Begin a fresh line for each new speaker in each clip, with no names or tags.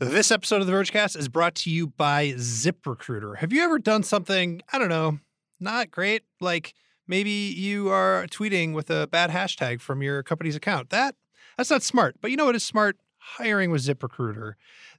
This episode of the Vergecast is brought to you by ZipRecruiter. Have you ever done something, I don't know, not great? Like maybe you are tweeting with a bad hashtag from your company's account. That that's not smart. But you know what is smart? Hiring with ZipRecruiter.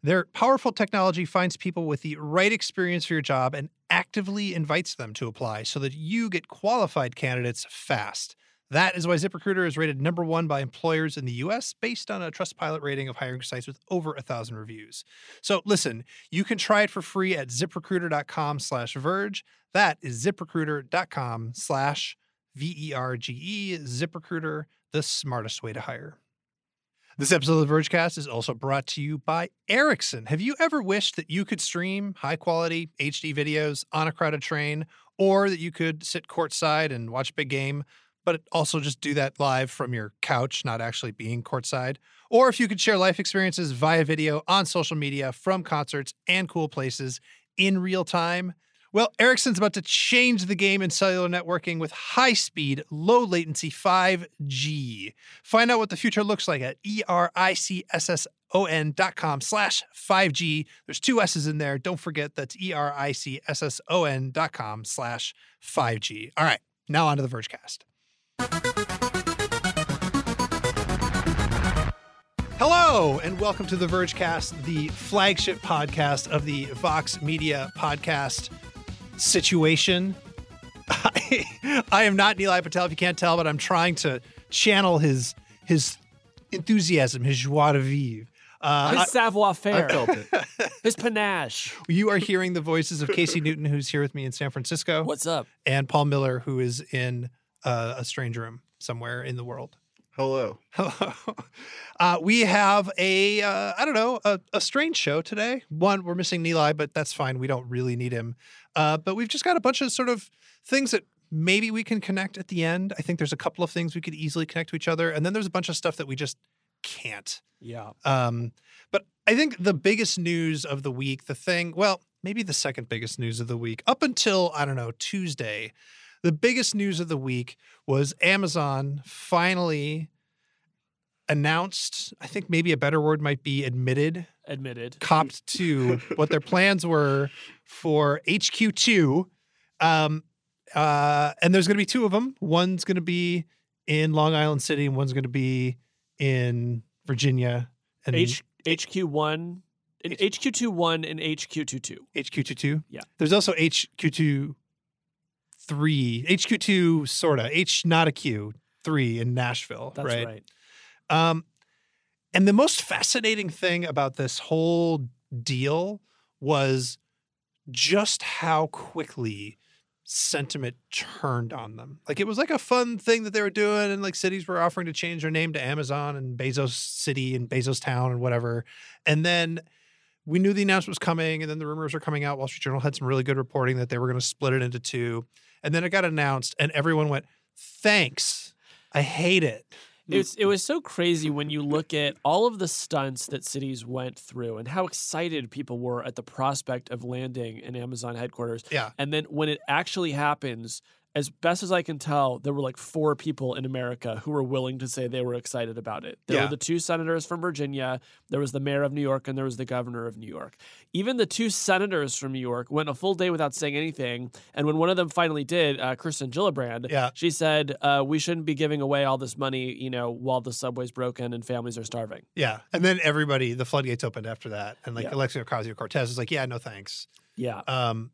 Their powerful technology finds people with the right experience for your job and actively invites them to apply so that you get qualified candidates fast. That is why ZipRecruiter is rated number one by employers in the US based on a Trustpilot rating of hiring sites with over a thousand reviews. So listen, you can try it for free at ziprecruiter.com slash verge. That is ziprecruiter.com slash V-E-R-G-E, ZipRecruiter, the smartest way to hire. This episode of the Vergecast is also brought to you by Ericsson. Have you ever wished that you could stream high quality HD videos on a crowded train or that you could sit courtside and watch a big game? But also just do that live from your couch, not actually being courtside. Or if you could share life experiences via video on social media from concerts and cool places in real time. Well, Ericsson's about to change the game in cellular networking with high speed, low latency 5G. Find out what the future looks like at ericsson.com slash 5G. There's two S's in there. Don't forget that's ericsson.com slash 5G. All right, now on to the Vergecast. Hello, and welcome to the Vergecast, the flagship podcast of the Vox Media podcast situation. I, I am not Nilay Patel, if you can't tell, but I'm trying to channel his his enthusiasm, his joie de vivre.
Uh, his savoir faire.
I felt it.
his panache.
You are hearing the voices of Casey Newton, who's here with me in San Francisco.
What's up?
And Paul Miller, who is in uh, a strange room somewhere in the world.
Hello.
Hello. Uh, we have a uh, I don't know a, a, strange show today. One, we're missing Nilay, but that's fine. We don't really need him. Uh, but we've just got a bunch of sort of things that maybe we can connect at the end. I think there's a couple of things we could easily connect to each other, and then there's a bunch of stuff that we just can't.
Yeah.
Um, but I think the biggest news of the week, the thing, well, maybe the second biggest news of the week, up until I don't know Tuesday the biggest news of the week was Amazon finally announced, I think maybe a better word might be admitted,
admitted,
copped to what their plans were for HQ2. Um, uh, and there's going to be two of them. One's going to be in Long Island City, and one's going to be in Virginia.
And H- HQ1, HQ2 one and HQ2 two.
HQ2 two.
Yeah.
There's also HQ2 three, HQ2 sorta, H not a Q three in Nashville.
That's
right.
right.
Um, and the most fascinating thing about this whole deal was just how quickly sentiment turned on them. Like it was like a fun thing that they were doing, and like cities were offering to change their name to Amazon and Bezos City and Bezos Town and whatever. And then we knew the announcement was coming, and then the rumors were coming out. Wall Street Journal had some really good reporting that they were going to split it into two. And then it got announced, and everyone went, "Thanks, I hate it."
It was, it was so crazy when you look at all of the stunts that cities went through and how excited people were at the prospect of landing in Amazon headquarters.
Yeah.
And then when it actually happens, as best as I can tell, there were like four people in America who were willing to say they were excited about it. There
yeah.
were the two senators from Virginia, there was the mayor of New York, and there was the governor of New York. Even the two senators from New York went a full day without saying anything. And when one of them finally did, uh, Kirsten Gillibrand,
yeah.
she said, uh, "We shouldn't be giving away all this money, you know, while the subway's broken and families are starving."
Yeah, and then everybody, the floodgates opened after that, and like
yeah.
Alexia Ocasio Cortez was like, "Yeah, no thanks."
Yeah.
Um,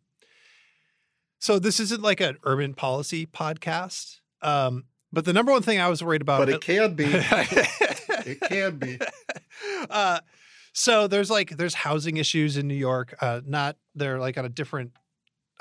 so this isn't like an urban policy podcast. Um, but the number one thing I was worried about,
but it can be, it can be.
Uh, so there's like there's housing issues in New York. Uh, not they're like on a different,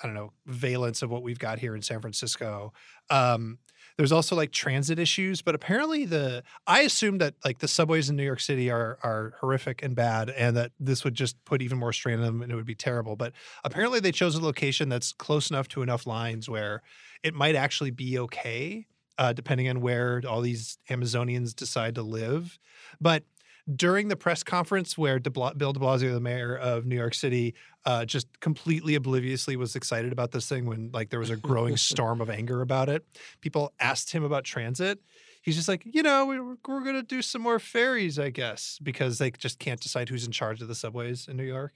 I don't know, valence of what we've got here in San Francisco. Um, there's also like transit issues, but apparently the I assumed that like the subways in New York City are are horrific and bad, and that this would just put even more strain on them and it would be terrible. But apparently they chose a location that's close enough to enough lines where it might actually be okay, uh, depending on where all these Amazonians decide to live. But during the press conference where De Bla- Bill de Blasio, the mayor of New York City, uh, just completely obliviously was excited about this thing when like there was a growing storm of anger about it. People asked him about transit. he's just like, you know, we, we're going to do some more ferries, I guess, because they just can't decide who's in charge of the subways in New York.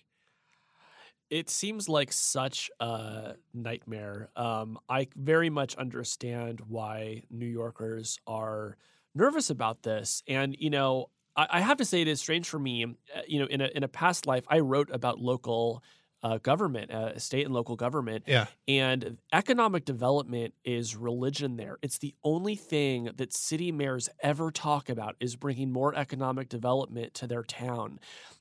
It seems like such a nightmare. Um, I very much understand why New Yorkers are nervous about this. And, you know, I, I have to say it is strange for me. uh, You know, in a, in a past life, I wrote about local uh, government, uh, state and local government.
Yeah.
And economic development is religion there. It's the only thing that city mayors ever talk about is bringing more economic development to their town.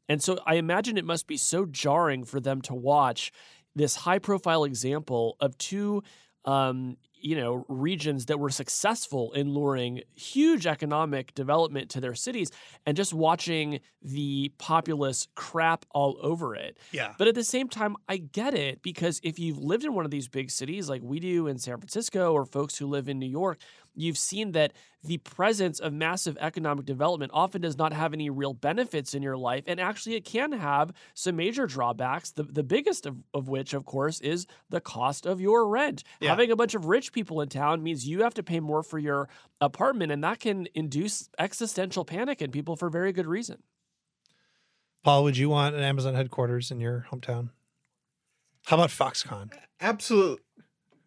And so I imagine it must be so jarring for them to watch this high profile example of two um, you know regions that were successful in luring huge economic development to their cities and just watching the populace crap all over it
Yeah.
but at the same time, I get it because if you've lived in one of these big cities like we do in San Francisco or folks who live in New York, you've seen that the presence of massive economic development often does not have any real benefits in your life. And actually, it can have some major drawbacks, the, the biggest of, of which, of course, is the cost of your rent.
Yeah.
Having a bunch of rich people in town means you have to pay more for your apartment, and that can induce existential panic in people for very good reason.
Paul, would you want an Amazon headquarters in your hometown? How about Foxconn?
Absolutely.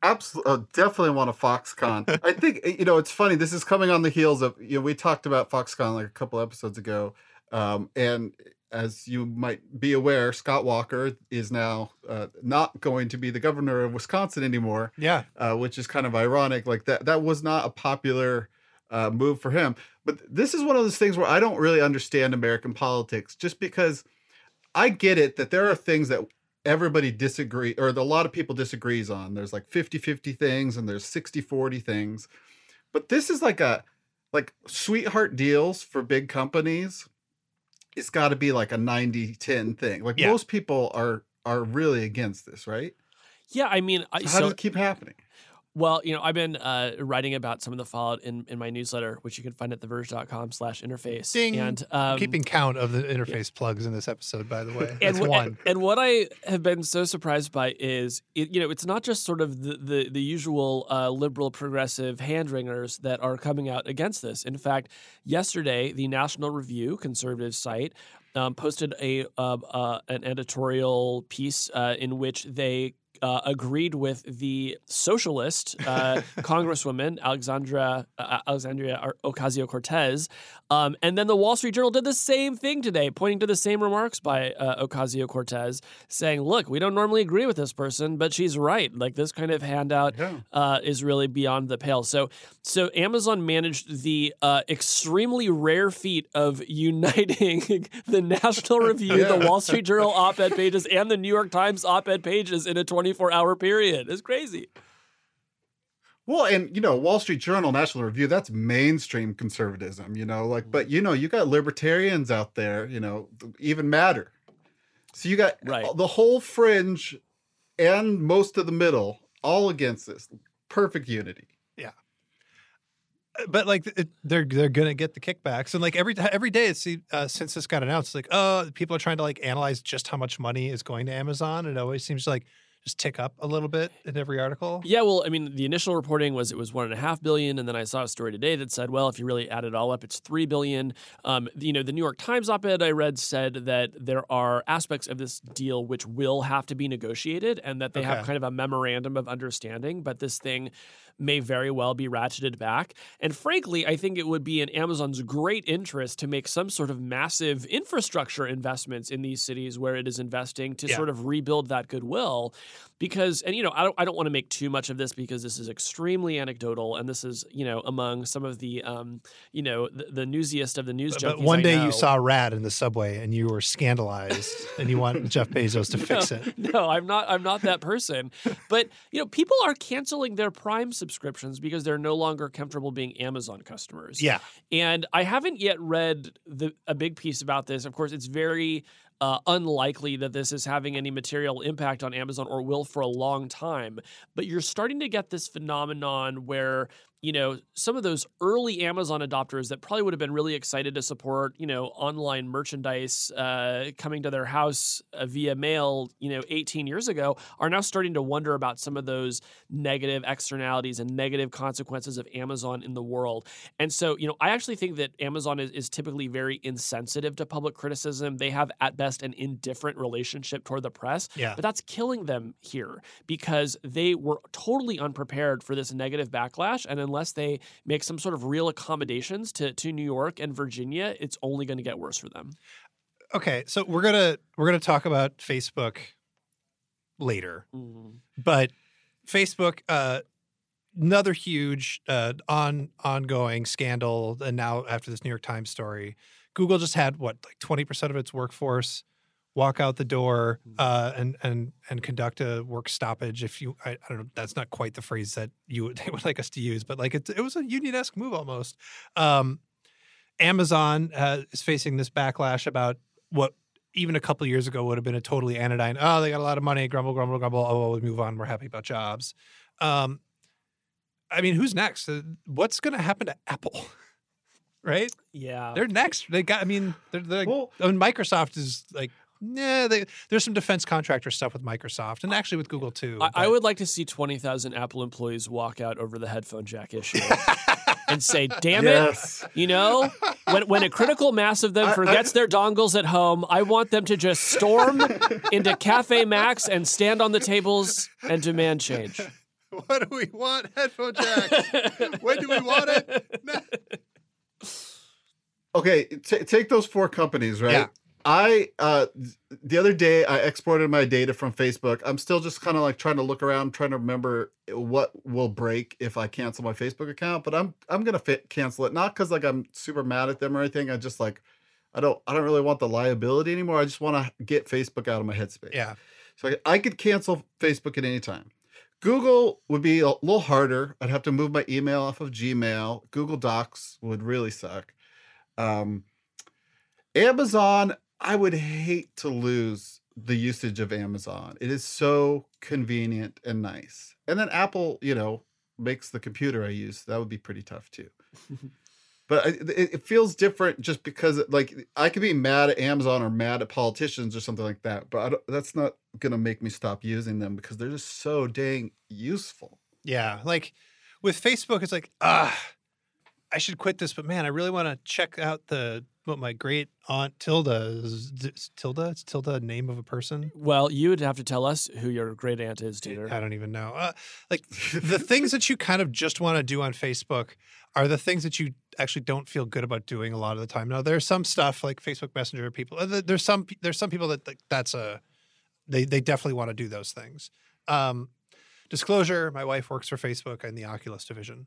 Absolutely, uh, definitely want a Foxconn. I think you know it's funny. This is coming on the heels of you know we talked about Foxconn like a couple episodes ago, um, and as you might be aware, Scott Walker is now uh, not going to be the governor of Wisconsin anymore,
Yeah.
uh, which is kind of ironic. Like that that was not a popular uh, move for him. But this is one of those things where I don't really understand American politics, just because I get it that there are things that everybody disagree or a lot of people disagrees on. There's like 50-50 things and there's 60-40 things. But this is like a like sweetheart deals for big companies it's got to be like a 90-10 thing. Like
Yeah.
most people are are really against this right?
Yeah, I mean, I,
so how
so
does it keep happening
Well, you know, I've been uh, writing about some of the fallout in, in my newsletter, which you can find at theverge.com slash interface.
Ding.
And um,
Keeping count of the interface plugs in this episode, by the way.
and,
That's
wh-
one.
and, and what I have been so surprised by is, it, you know, it's not just sort of the the, the usual uh, liberal progressive hand wringers that are coming out against this. In fact, yesterday, the National Review, conservative site, um, posted a uh, uh, an editorial piece uh, in which they uh, agreed with the socialist uh, congresswoman Alexandra uh, Alexandria Ocasio Cortez, um, and then the Wall Street Journal did the same thing today, pointing to the same remarks by uh, Ocasio Cortez, saying, "Look, we don't normally agree with this person, but she's right. Like this kind of handout
Yeah.
uh, is really beyond the pale." So, so Amazon managed the uh, extremely rare feat of uniting the National Review, the Wall Street Journal op-ed pages, and the New York Times op-ed pages in a 24-hour period. It's crazy.
Well, and you know, Wall Street Journal, National Review, that's mainstream conservatism, you know, like, but you know, you got libertarians out there, you know, even matter. So you got
Right.
the whole fringe and most of the middle all against this. Perfect unity. Yeah.
But like it, they're they're gonna get the kickbacks and like every every day it's uh, since this got announced like oh people are trying to like analyze just how much money is going to Amazon it always seems like just tick up a little bit in every article
Yeah, well, I mean, the initial reporting was it was one and a half billion, and then I saw a story today that said, well, if you really add it all up, it's three billion. Um, you know, the New York Times op-ed I read said that there are aspects of this deal which will have to be negotiated, and that they have kind of a memorandum of understanding, but this thing may very well be ratcheted back. And frankly, I think it would be in Amazon's great interest to make some sort of massive infrastructure investments in these cities where it is investing to
Yeah.
sort of rebuild that goodwill. Because, and you know, I don't, I don't want to make too much of this because this is extremely anecdotal, and this is, you know, among some of the, um, you know, the, the newsiest of the news
but, but one
I
day
know.
you saw a rat in the subway and you were scandalized and you want Jeff Bezos to fix it
no, I'm not. I'm not that person. But you know, people are canceling their Prime subscriptions because they're no longer comfortable being Amazon customers.
yeah
And I haven't yet read the a big piece about this. Of course, it's very uh, unlikely that this is having any material impact on Amazon or will for a long time. But you're starting to get this phenomenon where you know, some of those early Amazon adopters that probably would have been really excited to support, you know, online merchandise uh, coming to their house uh, via mail, you know, 18 years ago, are now starting to wonder about some of those negative externalities and negative consequences of Amazon in the world. And so, you know, I actually think that Amazon is, is typically very insensitive to public criticism. They have, at best, an indifferent relationship toward the press.
Yeah.
But that's killing them here because they were totally unprepared for this negative backlash. And unless they make some sort of real accommodations to, to New York and Virginia, it's only going to get worse for them.
Okay, so we're gonna we're gonna talk about Facebook later,
Mm.
but Facebook, uh, another huge uh, on ongoing scandal, and now after this New York Times story, Google just had what like twenty percent of its workforce walk out the door uh, and and and conduct a work stoppage. If you, I, I don't know, that's not quite the phrase that you would, they would like us to use, but like it, it was a union esque move almost. Um, Amazon uh, is facing this backlash about what even a couple years ago would have been a totally anodyne. Oh, they got a lot of money. Grumble, grumble, grumble. Oh, well, we move on. We're happy about jobs. Um, I mean, who's next? Uh, What's going to happen to Apple? right?
Yeah.
They're next. They got. I mean, they're, they're
Well-
I mean, Microsoft is like. Yeah, they, there's some defense contractor stuff with Microsoft and actually with Google too.
I, I would like to see 20,000 Apple employees walk out over the headphone jack issue and say, damn it. You know, when, when a critical mass of them
I- I-
forgets their dongles at home, I want them to just storm into Caffè Macs and stand on the tables and demand change.
What do we want? Headphone jack. when do we want it?
Okay, t- take those four companies, right?
Yeah.
I uh the other day I exported my data from Facebook. I'm still just kind of like trying to look around, trying to remember what will break if I cancel my Facebook account. But I'm I'm gonna fit, cancel it not because like I'm super mad at them or anything. I just like I don't I don't really want the liability anymore. I just want to get Facebook out of my headspace.
Yeah.
So I, I could cancel Facebook at any time. Google would be a little harder. I'd have to move my email off of Gmail. Google Docs would really suck. Um, Amazon, I would hate to lose the usage of Amazon. It is so convenient and nice. And then Apple, you know, makes the computer I use. That would be pretty tough too. but I- it, it feels different just because, like, I could be mad at Amazon or mad at politicians or something like that. But I don't, that's not gonna make me stop using them because they're just so dang useful.
Yeah, like with Facebook, it's like ah, I should quit this, but man, I really want to check out the what my great aunt Tilda is. Tilda, it's Tilda, a name of a person.
Well, you would have to tell us who your great aunt is, Teeter.
I don't even know. Uh, like the things that you kind of just want to do on Facebook are the things that you actually don't feel good about doing a lot of the time. Now, there's some stuff like Facebook Messenger people. uh, There's some there's some people that like, that's a they they definitely want to do those things. Um, disclosure: My wife works for Facebook in the Oculus division.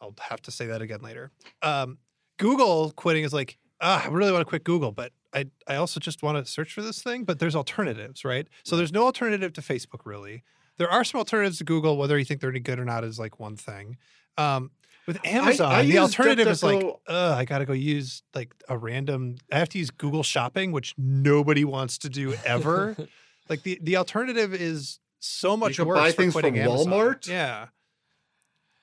I'll have to say that again later. Um, Google quitting is like, ah, I really want to quit Google, but I I also just want to search for this thing. But there's alternatives, right? So there's no alternative to Facebook really. There are some alternatives to Google. Whether you think they're any good or not is like one thing. Um, with Amazon,
I
the alternative is like, uh, I got to go use like a random. I have to use Google Shopping, which nobody wants to do ever. like the the alternative is so much
can
worse
buy things
quitting
from
Amazon.
Walmart?
Yeah.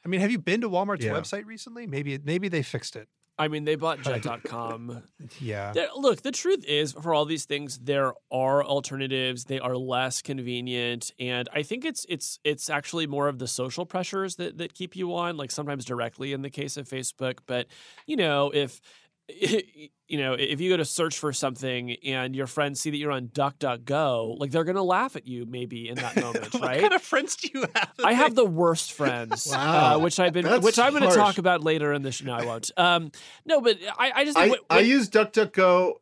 I mean, have you been to Walmart's
Yeah.
website recently? Maybe maybe they fixed it.
I mean, they bought Jet.com.
Yeah.
There, look, the truth is, for all these things, there are alternatives. They are less convenient, and I think it's it's it's actually more of the social pressures that that keep you on. Like sometimes directly in the case of Facebook, but you know if. You know, if you go to search for something and your friends see that you're on DuckDuckGo, like they're gonna laugh at you maybe in that moment,
what
right?
kind of friends do you have? that
I have the worst friends,
Wow.
uh, which I've been,
That's
which I'm going to
harsh.
talk about later in the show. No, I won't. Um, no, but I, I just
I,
think
I use DuckDuckGo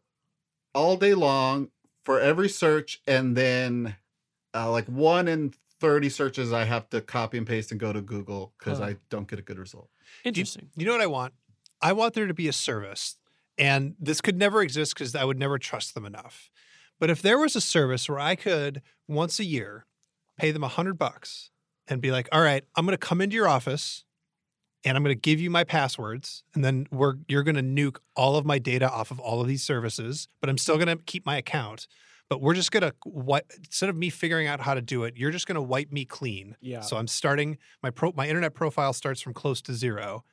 all day long for every search, and then uh, like one in thirty searches, I have to copy and paste and go to Google because
Huh.
I don't get a good result.
interesting.
You know what I want? I want there to be a service, and this could never exist because I would never trust them enough. But if there was a service where I could once a year pay them a hundred bucks and be like, "All right, I'm going to come into your office, and I'm going to give you my passwords, and then we're you're going to nuke all of my data off of all of these services, but I'm still going to keep my account. But we're just going to wipe instead of me figuring out how to do it, you're just going to wipe me clean.
Yeah.
So I'm starting my pro my internet profile starts from close to zero,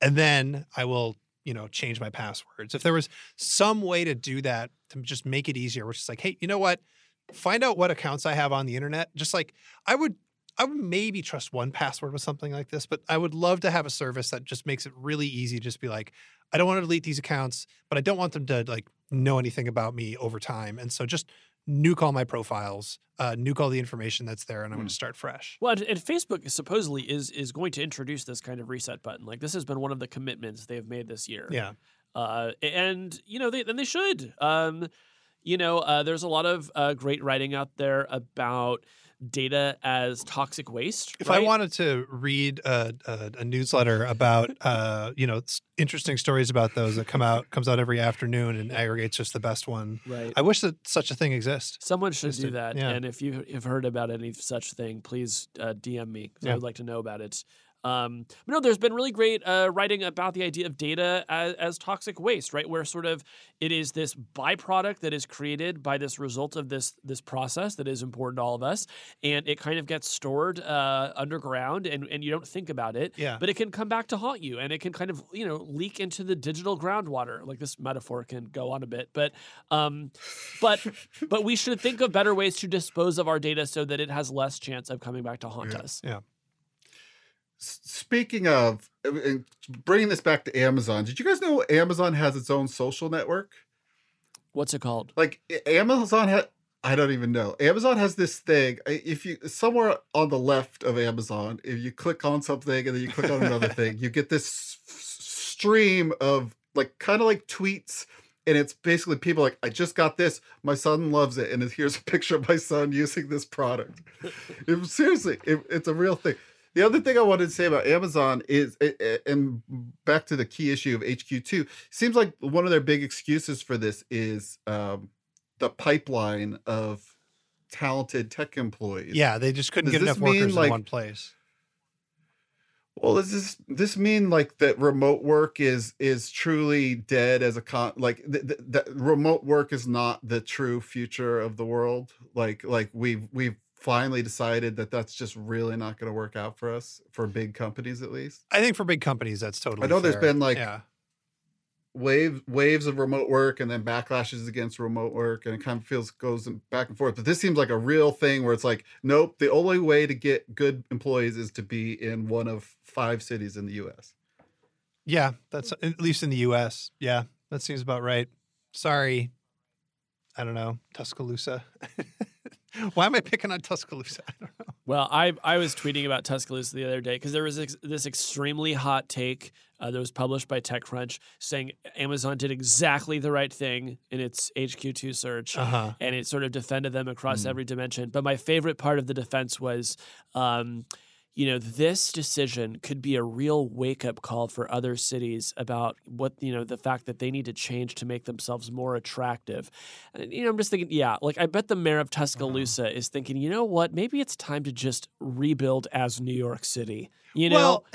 and then I will you know change my passwords. If there was some way to do that to just make it easier, which is like, hey, you know what? Find out what accounts I have on the internet. Just like I would I would maybe trust 1Password with something like this, but I would love to have a service that just makes it really easy. Just be like, I don't want to delete these accounts, but I don't want them to like know anything about me over time. And so just nuke all my profiles, uh, nuke all the information that's there, and I'm going to start fresh.
Well, and, and Facebook supposedly is is going to introduce this kind of reset button. Like this has been one of the commitments they have made this year.
Yeah.
Uh, and you know, they and they should. Um, you know, uh, there's a lot of uh, great writing out there about data as toxic waste.
If
right?
I wanted to read a, a, a newsletter about, uh, you know, interesting stories about those that come out comes out every afternoon and aggregates just the best one.
right.
I wish that such a thing exists.
Someone should
Just
do that.
yeah.
And if you have heard about any such thing, please uh, DM me 'cause I would like to know about it. Um, but no, there's been really great uh, writing about the idea of data as, as toxic waste, right? Where sort of it is this byproduct that is created by this result of this this process that is important to all of us, and it kind of gets stored uh, underground, and, and you don't think about it.
Yeah.
But it can come back to haunt you, and it can kind of you know leak into the digital groundwater. Like this metaphor can go on a bit, but um, but but we should think of better ways to dispose of our data so that it has less chance of coming back to haunt
Yeah.
us.
S- Speaking of uh, bringing this back to Amazon, did you guys know Amazon has its own social network?
What's it called?
Like Amazon had, I don't even know. Amazon has this thing. If you somewhere on the left of Amazon, if you click on something and then you click on another thing, you get this s- stream of like kind of like tweets. And it's basically people like, I just got this. My son loves it. And here's a picture of my son using this product. It, seriously, it, it's a real thing. The other thing I wanted to say about Amazon is, and back to the key issue of HQ2, seems like one of their big excuses for this is um, the pipeline of talented tech employees.
Yeah, they just couldn't
Does
get enough workers
mean,
in one place.
Well, does this this mean like that remote work is is truly dead as a con? Like th- th- that remote work is not the true future of the world. Like like we've we've finally decided that that's just really not going to work out for us for big companies at least.
I think for big companies, that's totally.
I know there's been, like,
yeah,
Wave waves of remote work and then backlashes against remote work and it kind of feels goes back and forth. But this seems like a real thing where it's like, nope, the only way to get good employees is to be in one of five cities in the U.S.
yeah, that's at least in the U.S. Yeah, that seems about right. Sorry, I don't know Tuscaloosa. Why am I picking on Tuscaloosa? I don't know.
Well, I I was tweeting about Tuscaloosa the other day because there was ex- this extremely hot take uh, that was published by TechCrunch saying Amazon did exactly the right thing in its HQ2 search.
Uh huh.
and it sort of defended them across
Mm.
every dimension. But my favorite part of the defense was, um, you know, this decision could be a real wake up call for other cities about what you know the fact that they need to change to make themselves more attractive. And, you know, I'm just thinking, yeah, like I bet the mayor of mm-hmm. Tuscaloosa is thinking, you know what, maybe it's time to just rebuild as New York City. You know,
well,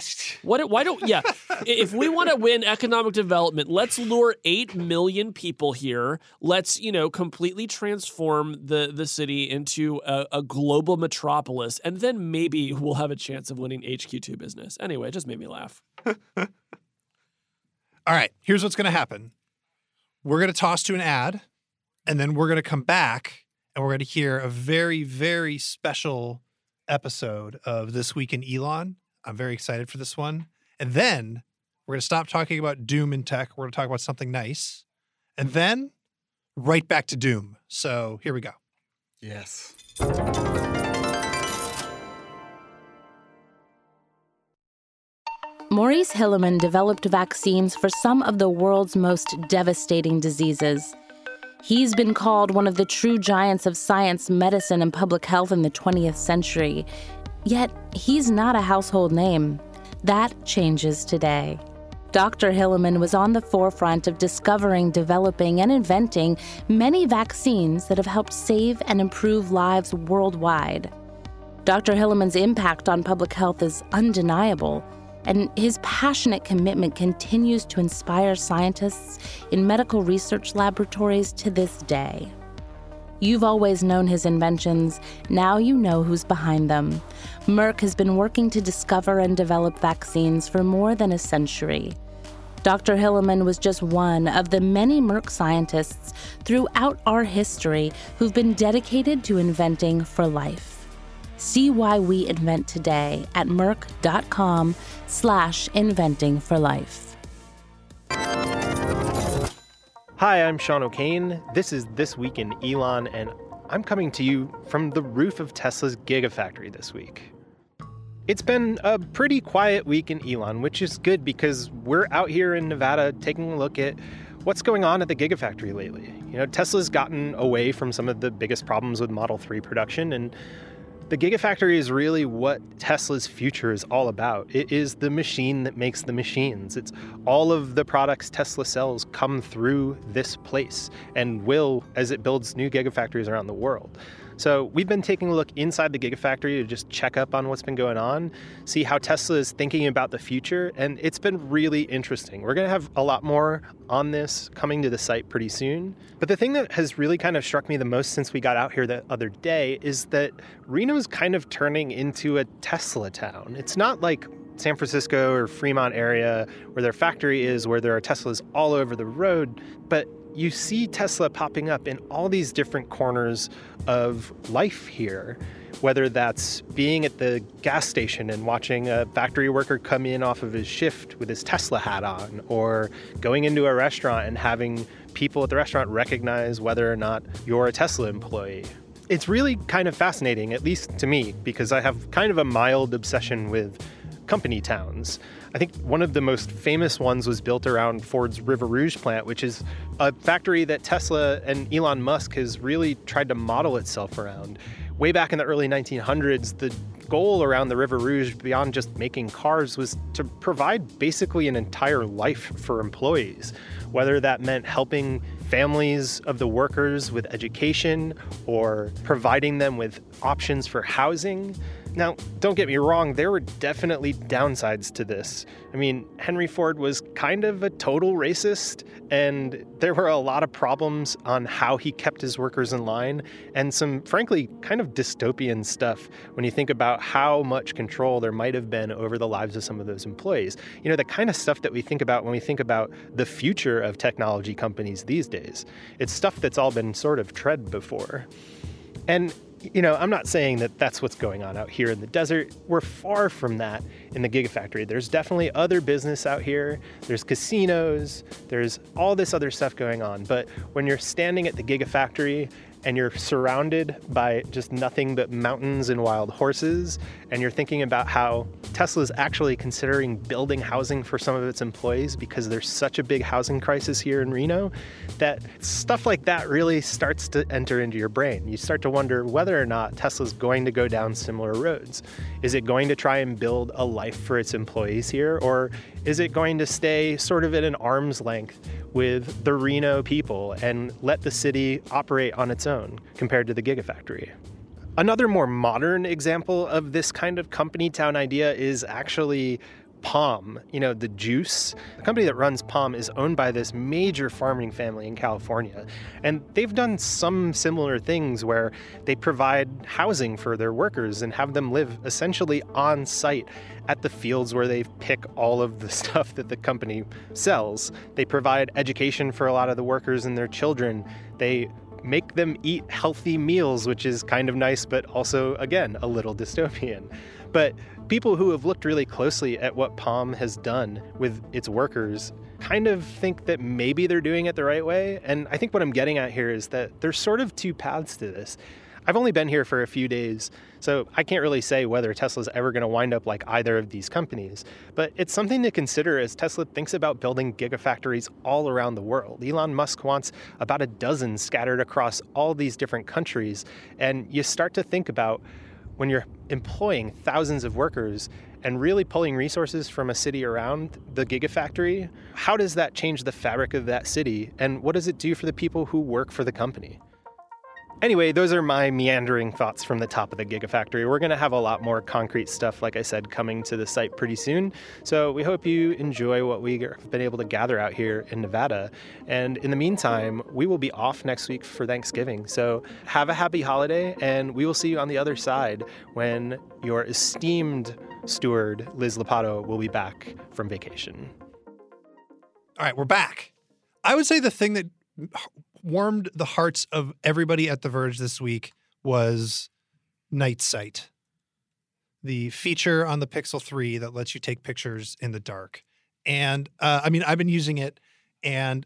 what? Why don't? Yeah, if we want to win economic development, let's lure eight million people here. Let's you know completely transform the the city into a, a global metropolis, and then maybe we'll have a chance of winning HQ two business. Anyway, it just made me laugh.
all right. Here's what's going to happen. We're going to toss to an ad, and then we're going to come back, and we're going to hear a very, very special episode of this week in Elon. I'm very excited for this one, and then we're going to stop talking about doom and tech. We're going to talk about something nice, and mm. then right back to doom. So here we go.
Yes.
Maurice Hilleman developed vaccines for some of the world's most devastating diseases. He's been called one of the true giants of science, medicine, and public health in the 20th century. Yet, he's not a household name. That changes today. Dr. Hilleman was on the forefront of discovering, developing, and inventing many vaccines that have helped save and improve lives worldwide. Dr. Hilleman's impact on public health is undeniable. And his passionate commitment continues to inspire scientists in medical research laboratories to this day. You've always known his inventions, now you know who's behind them. Merck has been working to discover and develop vaccines for more than a century. Dr. Hilleman was just one of the many Merck scientists throughout our history who've been dedicated to inventing for life. See why we invent today at merck.com slash inventing for life.
Hi, I'm Sean O'Kane. This is This Week in Elon, and I'm coming to you from the roof of Tesla's Gigafactory this week. It's been a pretty quiet week in Elon, which is good because we're out here in Nevada taking a look at what's going on at the Gigafactory lately. You know, Tesla's gotten away from some of the biggest problems with Model 3 production, and the Gigafactory is really what Tesla's future is all about. It is the machine that makes the machines. It's all of the products Tesla sells come through this place and will as it builds new Gigafactories around the world. So we've been taking a look inside the Gigafactory to just check up on what's been going on, see how Tesla is thinking about the future, and it's been really interesting. We're going to have a lot more on this coming to the site pretty soon. But the thing that has really kind of struck me the most since we got out here the other day is that Reno's kind of turning into a Tesla town. It's not like San Francisco or Fremont area where their factory is, where there are Teslas all over the road, but you see Tesla popping up in all these different corners of life here, whether that's being at the gas station and watching a factory worker come in off of his shift with his Tesla hat on, or going into a restaurant and having people at the restaurant recognize whether or not you're a Tesla employee. It's really kind of fascinating, at least to me, because I have kind of a mild obsession with company towns. I think one of the most famous ones was built around Ford's River Rouge plant, which is a factory that Tesla and Elon Musk has really tried to model itself around. Way back in the early 1900s, the goal around the River Rouge, beyond just making cars, was to provide basically an entire life for employees, whether that meant helping families of the workers with education or providing them with options for housing. Now, don't get me wrong, there were definitely downsides to this. I mean, Henry Ford was kind of a total racist, and there were a lot of problems on how he kept his workers in line, and some, frankly, kind of dystopian stuff when you think about how much control there might have been over the lives of some of those employees. You know, the kind of stuff that we think about when we think about the future of technology companies these days. It's stuff that's all been sort of tread before. And you know, I'm not saying that that's what's going on out here in the desert. We're far from that in the Gigafactory. There's definitely other business out here. There's casinos, there's all this other stuff going on. But when you're standing at the Gigafactory and you're surrounded by just nothing but mountains and wild horses, and you're thinking about how Tesla's actually considering building housing for some of its employees because there's such a big housing crisis here in Reno, that stuff like that really starts to enter into your brain. You start to wonder whether or not Tesla's going to go down similar roads. Is it going to try and build a life for its employees here, or is it going to stay sort of at an arm's length with the Reno people and let the city operate on its own compared to the Gigafactory. Another more modern example of this kind of company town idea is actually POM, you know, the juice. The company that runs POM is owned by this major farming family in California. And they've done some similar things where they provide housing for their workers and have them live essentially on site at the fields where they pick all of the stuff that the company sells. They provide education for a lot of the workers and their children. They make them eat healthy meals, which is kind of nice, but also, again, a little dystopian. But people who have looked really closely at what POM has done with its workers kind of think that maybe they're doing it the right way. And I think what I'm getting at here is that there's sort of two paths to this. I've only been here for a few days, so I can't really say whether Tesla's ever going to wind up like either of these companies. But it's something to consider as Tesla thinks about building gigafactories all around the world. Elon Musk wants about a dozen scattered across all these different countries. And you start to think about when you're employing thousands of workers and really pulling resources from a city around the gigafactory, how does that change the fabric of that city? And what does it do for the people who work for the company? Anyway, those are my meandering thoughts from the top of the Gigafactory. We're going to have a lot more concrete stuff, like I said, coming to the site pretty soon. So we hope you enjoy what we've been able to gather out here in Nevada. And in the meantime, we will be off next week for Thanksgiving. So have a happy holiday, and we will see you on the other side when your esteemed steward, Liz Lopatto, will be back from vacation.
All right, we're back. I would say the thing that warmed the hearts of everybody at The Verge this week was Night Sight, the feature on the Pixel 3 that lets you take pictures in the dark. And uh, I mean, I've been using it, and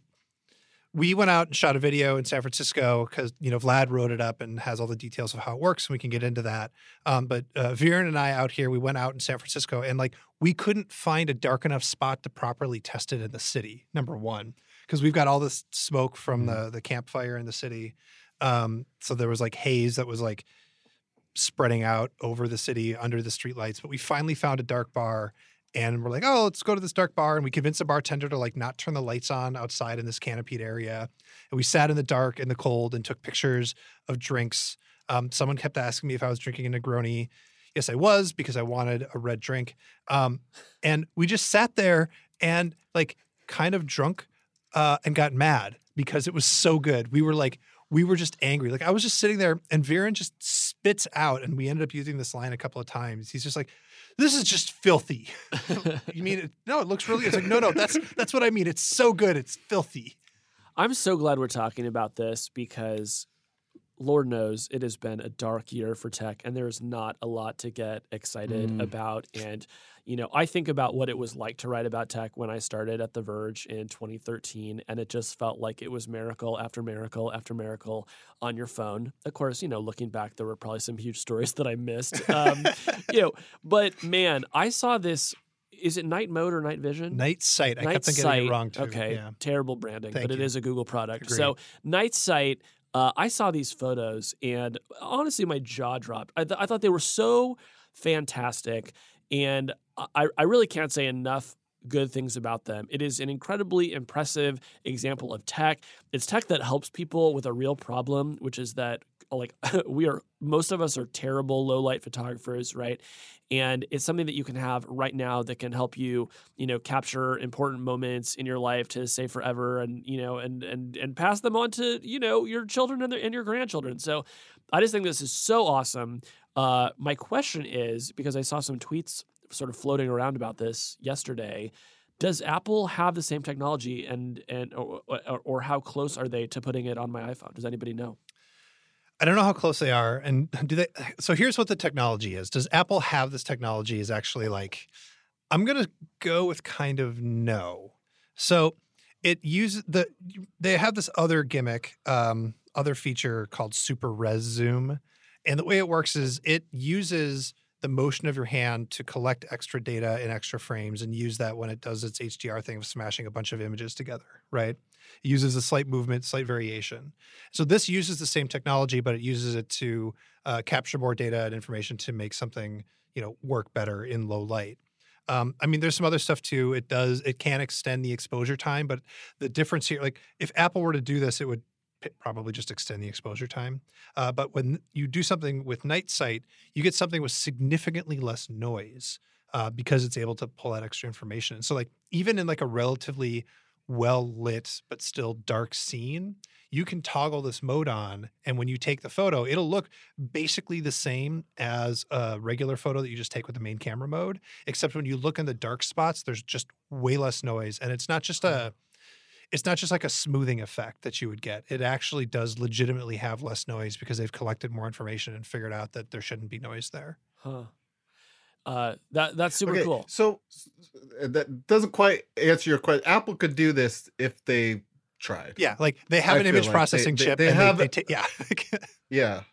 we went out and shot a video in San Francisco because you know Vlad wrote it up and has all the details of how it works, and we can get into that. Um, but uh, Vjeran and I out here, we went out in San Francisco, and like we couldn't find a dark enough spot to properly test it in the city. Number one, because we've got all this smoke from the the campfire in the city. Um, so there was like haze that was like spreading out over the city under the streetlights. But we finally found a dark bar and we're like, oh, let's go to this dark bar. And we convinced the bartender to like not turn the lights on outside in this canopied area. And we sat in the dark in the cold and took pictures of drinks. Um, someone kept asking me if I was drinking a Negroni. Yes, I was because I wanted a red drink. Um, and we just sat there and like kind of drunk uh, and got mad because it was so good. We were like, we were just angry. Like I was just sitting there and Vjeran just spits out, and we ended up using this line a couple of times. He's just like, "This is just filthy." you mean it? No, it looks really. It's like, no, no, that's that's what I mean. It's so good. It's filthy.
I'm so glad we're talking about this because Lord knows it has been a dark year for tech and there's not a lot to get excited
Mm.
about. And, you know, I think about what it was like to write about tech when I started at The Verge in 2013, and it just felt like it was miracle after miracle after miracle on your phone. Of course, you know, looking back, there were probably some huge stories that I missed. Um, you know, but man, I saw this. Is it night mode or night vision?
Night sight. I
Night
kept getting
Sight.
it wrong too.
Okay,
Yeah.
terrible branding,
Thank
but it
you.
is a Google product.
Agreed.
So Night Sight, uh, I saw these photos, and honestly, my jaw dropped. I, th- I thought they were so fantastic, and I, I really can't say enough good things about them. It is an incredibly impressive example of tech. It's tech that helps people with a real problem, which is that like we are most of us are terrible low light photographers, right? And it's something that you can have right now that can help you, you know, capture important moments in your life to say forever and, you know, and and and pass them on to, you know, your children and, their, and your grandchildren. So I just think this is so awesome. Uh, my question is because I saw some tweets sort of floating around about this yesterday. Does Apple have the same technology, and and or, or, or how close are they to putting it on my iPhone? Does anybody know?
I don't know how close they are. And do they? So here's what the technology is. Does Apple have this technology? Is actually like, I'm going to go with kind of no. So it uses the, they have this other gimmick, um, other feature called Super Res Zoom. And the way it works is it uses the motion of your hand to collect extra data in extra frames and use that when it does its HDR thing of smashing a bunch of images together, right? It uses a slight movement, slight variation. So this uses the same technology, but it uses it to uh, capture more data and information to make something you know work better in low light. Um, I mean, there's some other stuff too. It does it can extend the exposure time, but the difference here, like if Apple were to do this, it would probably just extend the exposure time. Uh, but when you do something with night sight, you get something with significantly less noise uh, because it's able to pull out extra information. And so, like even in like a relatively well lit but still dark scene, you can toggle this mode on, and when you take the photo, it'll look basically the same as a regular photo that you just take with the main camera mode. Except when you look in the dark spots, there's just way less noise, and it's not just a it's not just like a smoothing effect that you would get. It actually does legitimately have less noise because they've collected more information and figured out that there shouldn't be noise there.
Huh. Uh, that that's super
Okay,
cool.
So s- s- that doesn't quite answer your question. Apple could do this if they tried.
Yeah, like they have
I
an
feel
image
like they-
processing
they-
chip.
they
and
have-
they, ta- yeah.
Yeah.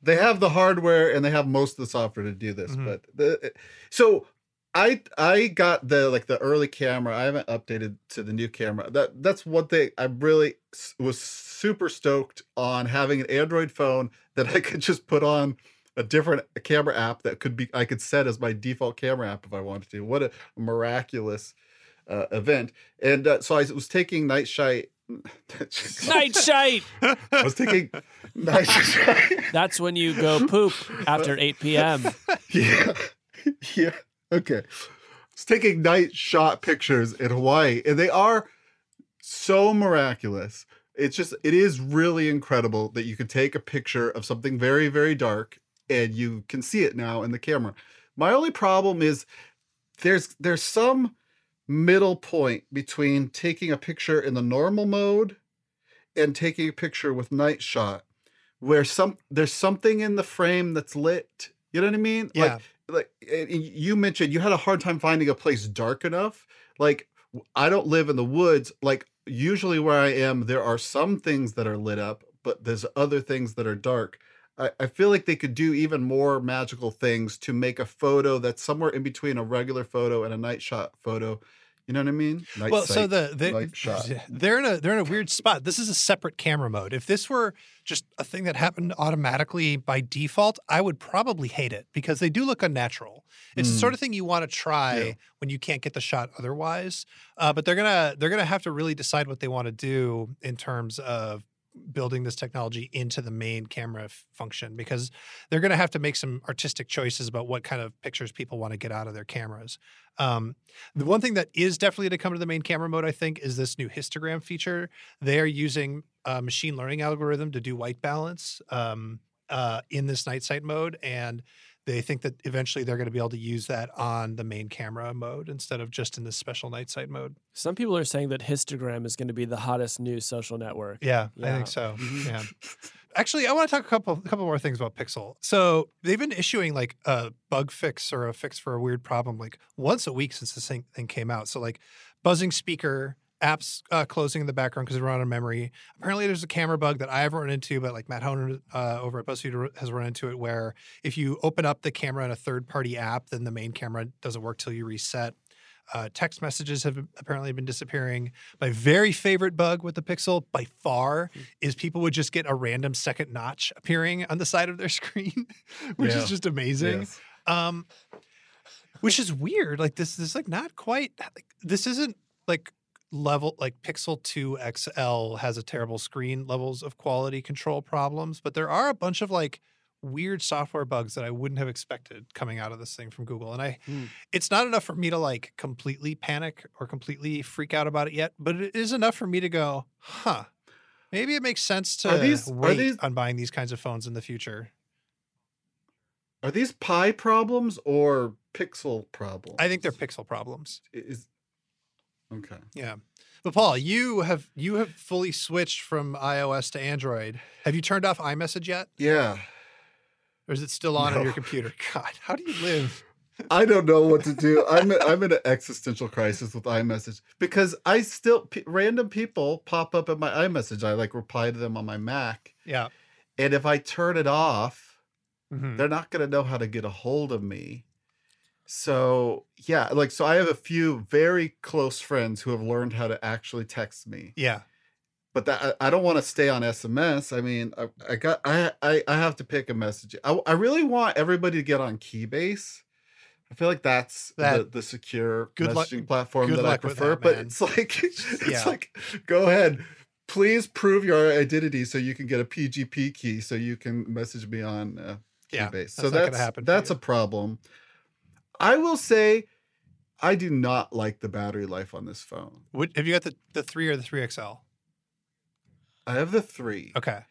They have the hardware and they have most of the software to do this,
Mhm.
but the so I I got the like the early camera. I haven't updated to the new camera. That that's what they. I really was super stoked on having an Android phone that I could just put on a different camera app that could be I could set as my default camera app if I wanted to. What a miraculous uh, event! And uh, so I was taking night sight
Night shite.
I was taking night shite.
That's when you go poop after 8 p.m.
yeah, yeah. Okay, I was taking night shot pictures in Hawaii, and they are so miraculous. It's just it is really incredible that you could take a picture of something very very dark and you can see it now in the camera. My only problem is there's there's some middle point between taking a picture in the normal mode and taking a picture with night shot where some there's something in the frame that's lit. You know what I mean?
Yeah.
Like eh, like you mentioned you had a hard time finding a place dark enough. Like I don't live in the woods. Like usually where I am, there are some things that are lit up, but there's other things that are dark. I, I feel like they could do even more magical things to make a photo that's somewhere in between a regular photo and a night shot photo. You know what I mean? Night
well, so the, the they're in a they're in a weird spot. This is a separate camera mode. If this were just a thing that happened automatically by default, I would probably hate it because they do look unnatural. It's the
Mm.
sort of thing you want to try
Yeah.
when you can't get the shot otherwise. Uh, but they're gonna they're gonna have to really decide what they want to do in terms of building this technology into the main camera f- function because they're going to have to make some artistic choices about what kind of pictures people want to get out of their cameras. Um, the one thing that is definitely to come to the main camera mode, I think, is this new histogram feature. They are using a machine learning algorithm to do white balance um, uh, in this night sight mode, and they think that eventually they're going to be able to use that on the main camera mode instead of just in this special night sight mode.
Some people are saying that Histogram is going to be the hottest new social network.
Yeah, I think so.
Mhm.
Yeah. Actually, I want to talk a couple a couple more things about Pixel. So they've been issuing like a bug fix or a fix for a weird problem like once a week since this thing, thing came out. So like buzzing speaker, apps uh, closing in the background because they're out of memory. Apparently, there's a camera bug that I haven't run into, but like Mat Honan uh, over at BuzzFeed has run into it, where if you open up the camera in a third party app, then the main camera doesn't work till you reset. Uh, text messages have apparently been disappearing. My very favorite bug with the Pixel by far is people would just get a random second notch appearing on the side of their screen, which
Yeah.
is just amazing.
Yes.
Um, which is weird. Like this, this is like not quite. Like, this isn't like level like Pixel 2 XL has a terrible screen levels of quality control problems, but there are a bunch of like weird software bugs that I wouldn't have expected coming out of this thing from Google. And I
Hmm.
it's not enough for me to like completely panic or completely freak out about it yet, but it is enough for me to go, huh. Maybe it makes sense to
Are these- are
wait
these-
on buying these kinds of phones in the future.
Are these Pi problems or Pixel problems?
I think they're Pixel problems.
Is okay.
Yeah. But Paul, you have you have fully switched from iOS to Android. Have you turned off iMessage yet?
Yeah.
Or is it still on on your computer? God, how do you live?
I don't know what to do. I'm I'm in an existential crisis with iMessage because I still p- random people pop up in my iMessage. I like reply to them on my Mac,
Yeah.
and if I turn it off,
Mhm.
they're not going to know how to get a hold of me. So yeah, like so I have a few very close friends who have learned how to actually text me.
Yeah.
But that I, I don't want to stay on SMS. I mean, I, I got I, I I have to pick a message. I, I really want everybody to get on Keybase. I feel like that's the,
That-
the secure
Good luck-
messaging platform that I prefer.
that,
but it's like it's
Yeah.
like go ahead. Please prove your identity so you can get a PGP key so you can message me on uh,
Yeah,
Keybase.
that's
so that's
happen
that's
you.
a problem. I will say I do not like the battery life on this phone.
What, have you got the, the three or the three XL?
I have the three.
Okay.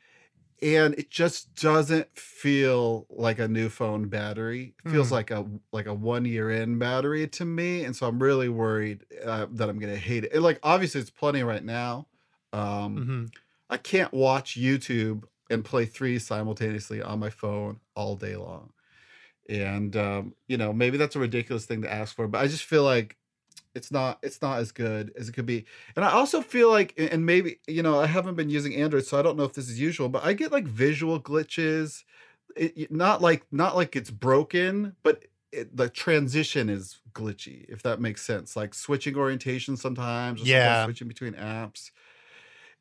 and it just doesn't feel like a new phone battery. It feels
Hmm.
like a like a one year in battery to me, and so I'm really worried uh, that I'm gonna hate it. And like obviously, it's plenty right now. Um,
hmm
I can't watch YouTube and play three simultaneously on my phone all day long, and um, you know maybe that's a ridiculous thing to ask for, but I just feel like it's not it's not as good as it could be and i also feel like and- maybe you know i haven't been using android so i don't know if this is usual but i get like visual glitches it, not like not like it's broken but it, the transition is glitchy if that makes sense like switching orientation sometimes or sometimes
Yeah.
switching between apps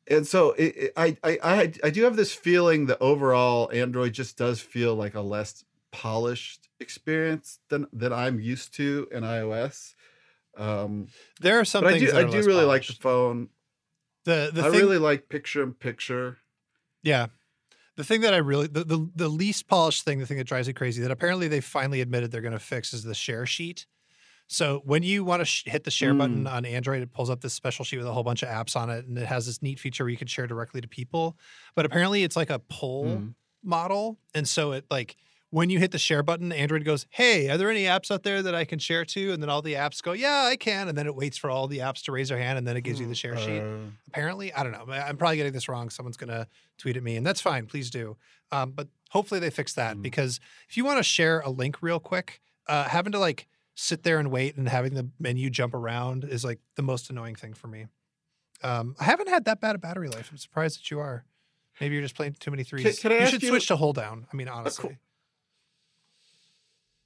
and so it, it, I, I i i do have this feeling that overall android just does feel like a less polished experience than than i'm used to in ios um
There are some
I
things
do, I do really like the phone.
The the
I
thing,
really like picture in picture.
yeah. The thing that I really the, the the least polished thing, the thing that drives me crazy, that apparently they finally admitted they're going to fix is the share sheet. So when you want to sh- hit the share button
Mm.
on Android, it pulls up this special sheet with a whole bunch of apps on it, and it has this neat feature where you can share directly to people. But apparently, it's like a poll
Mm.
model, and so it like when you hit the share button, Android goes, "Hey, are there any apps out there that I can share to?" And then all the apps go, "Yeah, I can," and then it waits for all the apps to raise their hand, and then it gives you the share sheet.
Uh,
apparently i don't know i'm probably getting this wrong someone's going to tweet at me and that's fine please do. Um, but hopefully they fix that
Mm.
because if you want to share a link real quick uh, having to like sit there and wait and having the menu jump around is like the most annoying thing for me. Um, i haven't had that bad a battery life i'm surprised that you are. Maybe you're just playing too many threes.
can I
you should
you-
switch to hold down i mean honestly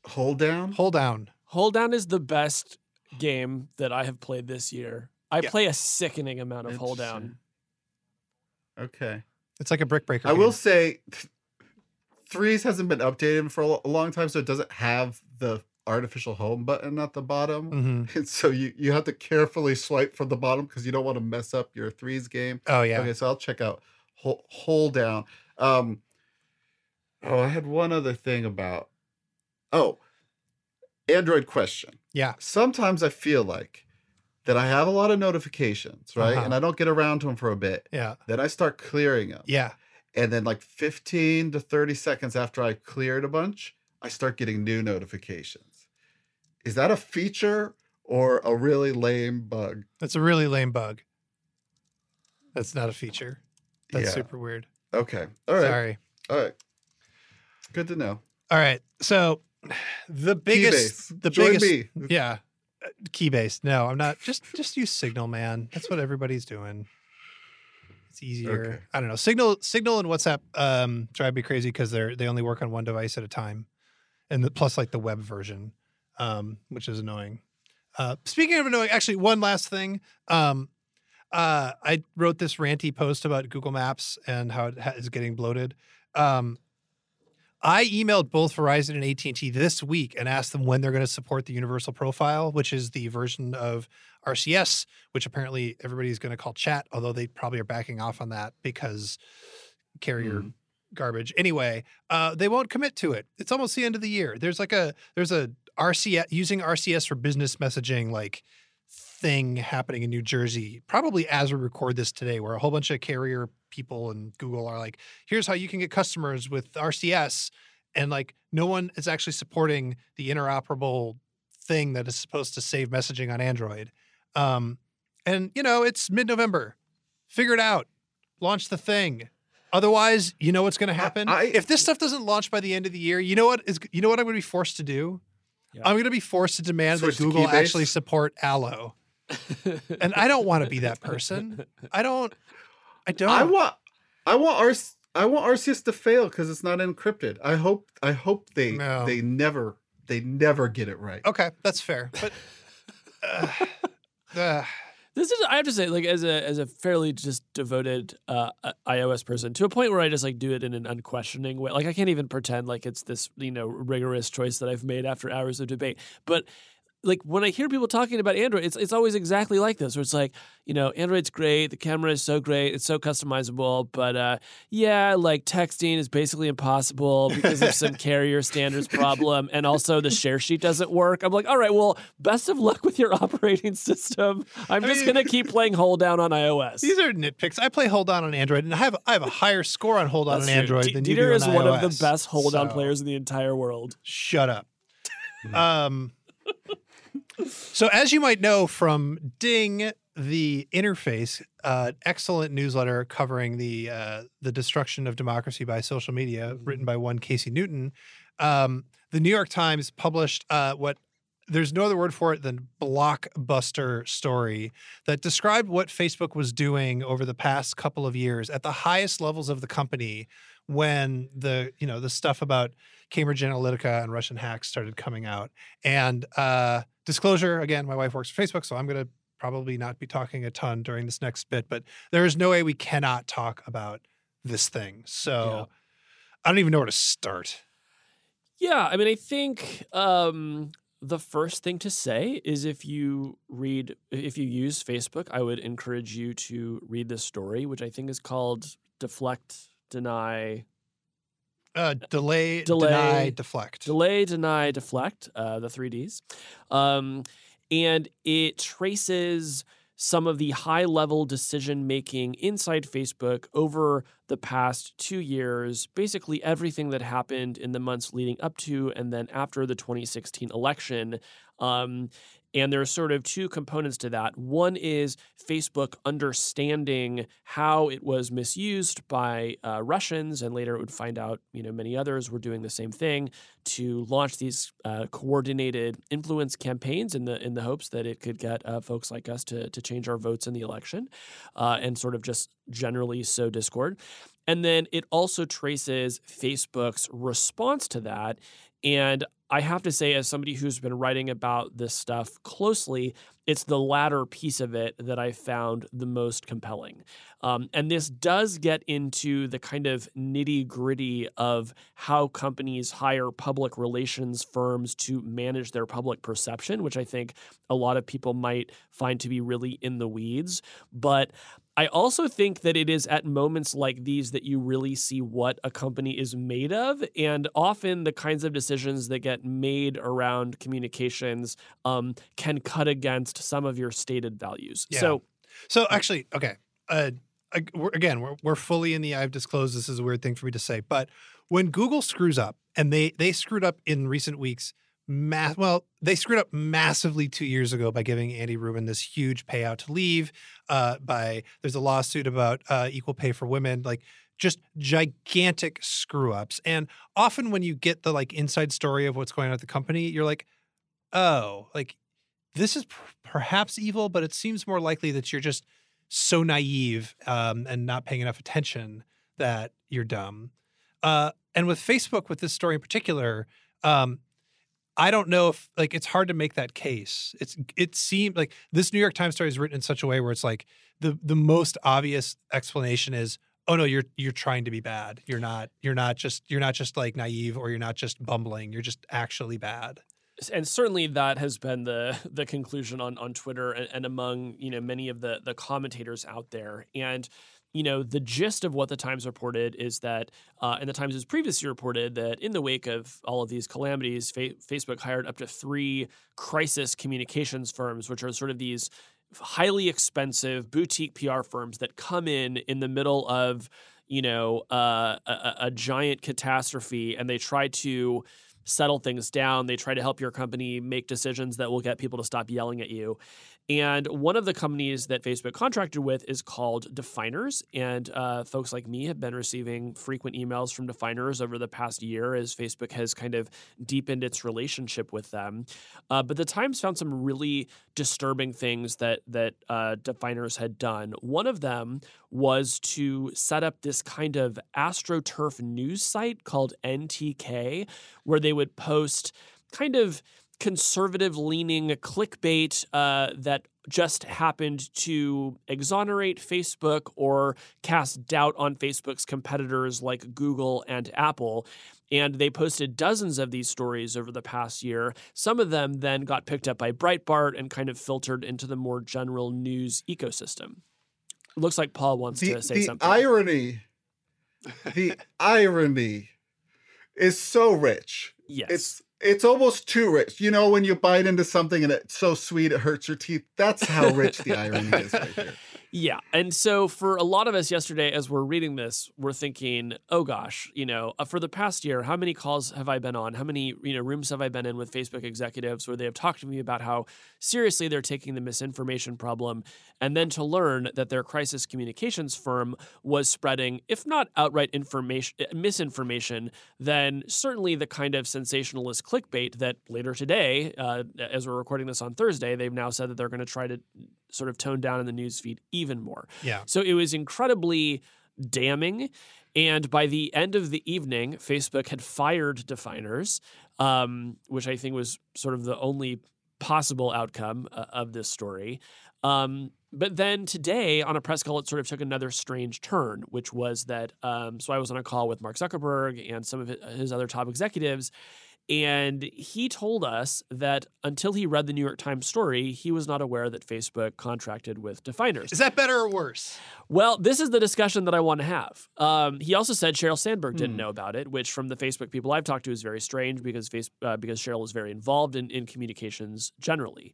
hold down.
hold down
Hold Down is the best game that I have played this year. I
Yeah.
play a sickening amount of Hold Down.
Okay.
it's like a brick breaker
I will say, threes hasn't been updated for a long time, so it doesn't have the artificial home button at the bottom.
Mhm.
And so you you have to carefully swipe from the bottom because you don't want to mess up your threes game.
oh yeah
Okay, so I'll check out hold, hold down. Um, oh, I had one other thing about. Oh, Android question.
yeah
Sometimes I feel like that I have a lot of notifications, right?
Uh-huh.
And I don't get around to them for a bit.
yeah
Then I start clearing them.
yeah
And then, like 15 to 30 seconds after I cleared a bunch, I start getting new notifications. Is that a feature or a really lame bug?
that's a really lame bug that's not a feature that's
Yeah.
super weird
Okay. All right.
sorry
All right. Good to know.
All right. So the biggest
Keybase.
the
Join
biggest
me.
yeah. uh, Keybase. No, I'm not. Just just use Signal, man. That's what everybody's doing. It's easier.
Okay.
I don't know. Signal Signal and WhatsApp um drive me crazy because they're they only work on one device at a time. And the, plus like the web version, um, which is annoying. Uh speaking of annoying, actually one last thing. Um uh I wrote this ranty post about Google Maps and how it ha- is getting bloated. Um I emailed both Verizon and AT&T this week and asked them when they're going to support the universal profile, which is the version of RCS, which apparently everybody's going to call chat, although they probably are backing off on that because carrier
Mhm.
garbage. Anyway, uh, they won't commit to it. It's almost the end of the year. There's like a there's a RCS using RCS for business messaging like thing happening in New Jersey, probably as we record this today, where a whole bunch of carrier people and Google are like, here's how you can get customers with RCS. And like no one is actually supporting the interoperable thing that is supposed to save messaging on Android. Um, and you know, it's mid-November. Figure it out. Launch the thing. Otherwise, you know what's going to happen.
I-
if this stuff doesn't launch by the end of the year, you know what is you know what I'm going to be forced to do?
Yeah.
I'm going to be forced to demand
Switch
that Google actually support Allo. and I don't want to be that person. I don't. I don't.
I want I want RC, I want RCS to fail because it's not encrypted. I hope I hope they
No.
they never they never get it right.
Okay, that's fair. But uh, uh,
This is I have to say, like as a as a fairly just devoted uh, iOS person, to a point where I just like do it in an unquestioning way. Like I can't even pretend like it's this you know rigorous choice that I've made after hours of debate. But like when I hear people talking about Android, it's it's always exactly like this, where it's like you know Android's great, the camera is so great, it's so customizable, but uh, yeah, like texting is basically impossible because of some carrier standards problem, and also the share sheet doesn't work. I'm like, all right, well, best of luck with your operating system. I'm
I
just
mean-
gonna keep playing Hold Down on iOS.
these are nitpicks. I play Hold Down on Android, and I have I have a higher score on Hold On
That's
on
true.
Android
D-
than you
Dieter
do
is
on
one of the best hold down
So,
players in the entire world.
Shut up. um. So, as you might know from Ding, the interface, uh, excellent newsletter covering the uh, the destruction of democracy by social media, written by one Casey Newton. Um, the New York Times published uh, what there's no other word for it than blockbuster story that described what Facebook was doing over the past couple of years at the highest levels of the company when the you know the stuff about Cambridge Analytica and Russian hacks started coming out. And uh, disclosure again, my wife works for Facebook, so I'm going to probably not be talking a ton during this next bit, but there is no way we cannot talk about this thing. So
Yeah.
I don't even know where to start.
Yeah, I mean, I think um, the first thing to say is if you read, if you use Facebook, I would encourage you to read this story, which I think is called Deflect, Deny,
Uh, delay,
Delay.
deny, deflect.
Delay, Deny, Deflect, uh, the three Ds. Um, and it traces some of the high level decision making inside Facebook over the past two years, basically everything that happened in the months leading up to and then after the 2016 election. Um, and there are sort of two components to that. One is Facebook understanding how it was misused by uh, Russians, and later it would find out, you know, many others were doing the same thing to launch these uh, coordinated influence campaigns in the in the hopes that it could get uh, folks like us to to change our votes in the election, uh, and sort of just generally sow discord. And then it also traces Facebook's response to that. And I have to say, as somebody who's been writing about this stuff closely, it's the latter piece of it that I found the most compelling. Um, and this does get into the kind of nitty gritty of how companies hire public relations firms to manage their public perception, which I think a lot of people might find to be really in the weeds. But I also think that it is at moments like these that you really see what a company is made of. And often the kinds of decisions that get made around communications um, can cut against some of your stated values.
Yeah.
So,
So actually, okay. Uh, again, we're, we're fully in the I've disclosed. This is a weird thing for me to say, but when Google screws up, and they they screwed up in recent weeks, mass. Well, they screwed up massively two years ago by giving Andy Rubin this huge payout to leave. Uh, by there's a lawsuit about uh, equal pay for women, like just gigantic screw ups. And often when you get the like inside story of what's going on at the company, you're like, oh, like this is per- perhaps evil, but it seems more likely that you're just so naive um, and not paying enough attention that you're dumb. Uh, and with Facebook, with this story in particular, um, I don't know if like it's hard to make that case. It's it seemed like this New York Times story is written in such a way where it's like the the most obvious explanation is oh no you're you're trying to be bad. You're not you're not just you're not just like naive or you're not just bumbling. You're just actually bad.
and certainly that has been the the conclusion on on Twitter and, and among you know many of the the commentators out there. And you know the gist of what the Times reported is that, uh, and the Times has previously reported that in the wake of all of these calamities, Fa- Facebook hired up to three crisis communications firms, which are sort of these highly expensive boutique PR firms that come in in the middle of you know uh, a, a- a giant catastrophe, and they try to settle things down. They try to help your company make decisions that will get people to stop yelling at you. And one of the companies that Facebook contracted with is called Definers. And uh, folks like me have been receiving frequent emails from Definers over the past year as Facebook has kind of deepened its relationship with them. Uh, but the Times found some really disturbing things that that uh, Definers had done. One of them was to set up this kind of astroturf news site called NTK, where they would post kind of conservative leaning clickbait uh, that just happened to exonerate Facebook or cast doubt on Facebook's competitors like Google and Apple. And they posted dozens of these stories over the past year. Some of them then got picked up by Breitbart and kind of filtered into the more general news ecosystem. Looks like Paul wants
the,
to say
the
something.
irony the irony is so rich
yes.
it's it's almost too rich. You know when you bite into something and it's so sweet it hurts your teeth. That's how rich the irony is right here
Yeah. And so for a lot of us yesterday, as we're reading this, we're thinking, oh gosh, you know, uh, for the past year, how many calls have I been on? How many, you know, rooms have I been in with Facebook executives where they have talked to me about how seriously they're taking the misinformation problem? And then to learn that their crisis communications firm was spreading, if not outright information, uh, misinformation, then certainly the kind of sensationalist clickbait that later today, uh, as we're recording this on Thursday, they've now said that they're going to try to sort of toned down in the newsfeed even more.
Yeah.
So it was incredibly damning. And by the end of the evening, Facebook had fired Definers, um, which I think was sort of the only possible outcome uh, of this story. Um, but then today on a press call, it sort of took another strange turn, which was that. Um, so I was on a call with Mark Zuckerberg and some of his other top executives, And he told us that until he read the New York Times story, he was not aware that Facebook contracted with Definers.
Is that better or worse?
Well, this is the discussion that I want to have. Um, he also said Sheryl Sandberg didn't
Hmm.
know about it, which from the Facebook people I've talked to is very strange because face, uh, because Sheryl was very involved in, in communications generally.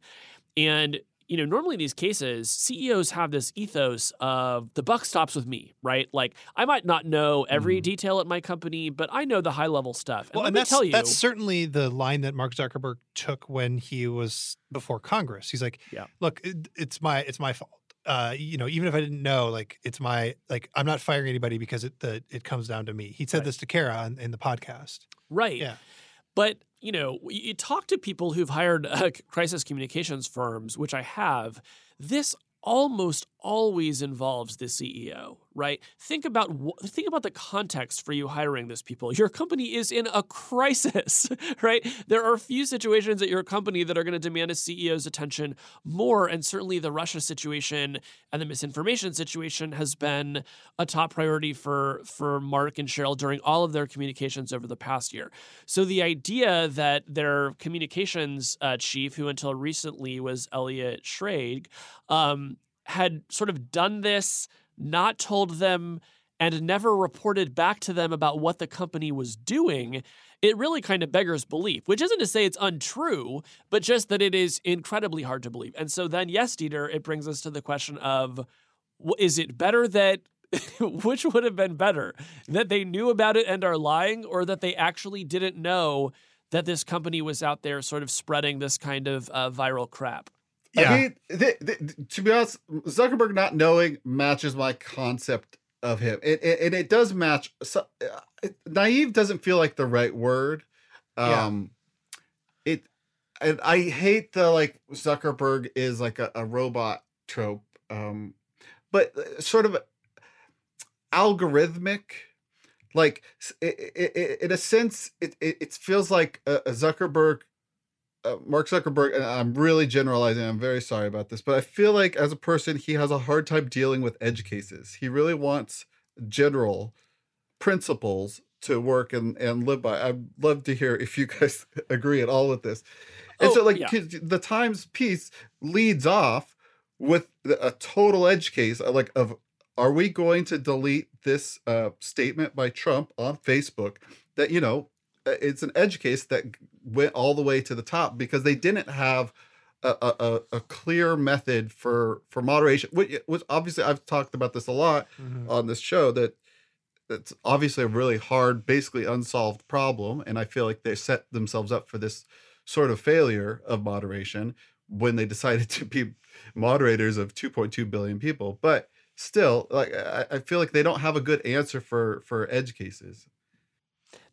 And you know, normally in these cases, CEOs have this ethos of the buck stops with me, right? Like I might not know every
Mhm.
detail at my company, but I know the high level stuff. And
Well,
let
and
me
that's
tell you,
that's certainly the line that Mark Zuckerberg took when he was before Congress. He's like,
Yeah.
look, it, it's my it's my fault. Uh, you know, even if I didn't know, like it's my like I'm not firing anybody because it the it comes down to me. He said
Right.
this to Kara in, in the podcast.
Right.
Yeah.
But, you know, you talk to people who've hired uh, crisis communications firms, which I have, this almost always involves the CEO, right? Think about think about the context for you hiring this people. Your company is in a crisis, right? There are a few situations at your company that are going to demand a CEO's attention more and certainly the Russia situation and the misinformation situation has been a top priority for for Mark and Sheryl during all of their communications over the past year. So the idea that their communications uh, chief, who until recently was Elliot Schrage, um, had sort of done this, not told them, and never reported back to them about what the company was doing. It really kind of beggars belief, which isn't to say it's untrue, but just that it is incredibly hard to believe. And so then, yes, Dieter, it brings us to the question of is it better that which would have been better that they knew about it and are lying or that they actually didn't know that this company was out there sort of spreading this kind of uh, viral crap
Yeah.
I mean, to be honest, Zuckerberg not knowing matches my concept of him, it, it, and it does match. So, uh, naive doesn't feel like the right word.
Yeah.
Um, it, and I hate the like Zuckerberg is like a, a robot trope. Um, but uh, sort of algorithmic like it, it, it in a sense it, it, it feels like a, a zuckerberg uh, mark zuckerberg and i'm really generalizing i'm very sorry about this but i feel like as a person he has a hard time dealing with edge cases. He really wants general principles to work and, and live by. I'd love to hear if you guys agree at all with this. And
Oh,
so like
yeah.
the times piece leads off with a total edge case uh, like of are we going to delete this uh, statement by Trump on Facebook that you know Uh, it's an edge case that went all the way to the top because they didn't have a, a, a- clear method for for moderation which was obviously I've talked about this a lot mm-hmm. on this show that it's obviously a really hard basically unsolved problem and I feel like they set themselves up for this sort of failure of moderation when they decided to be moderators of 2.2 billion people but still like I, I feel like they don't have a good answer for for edge cases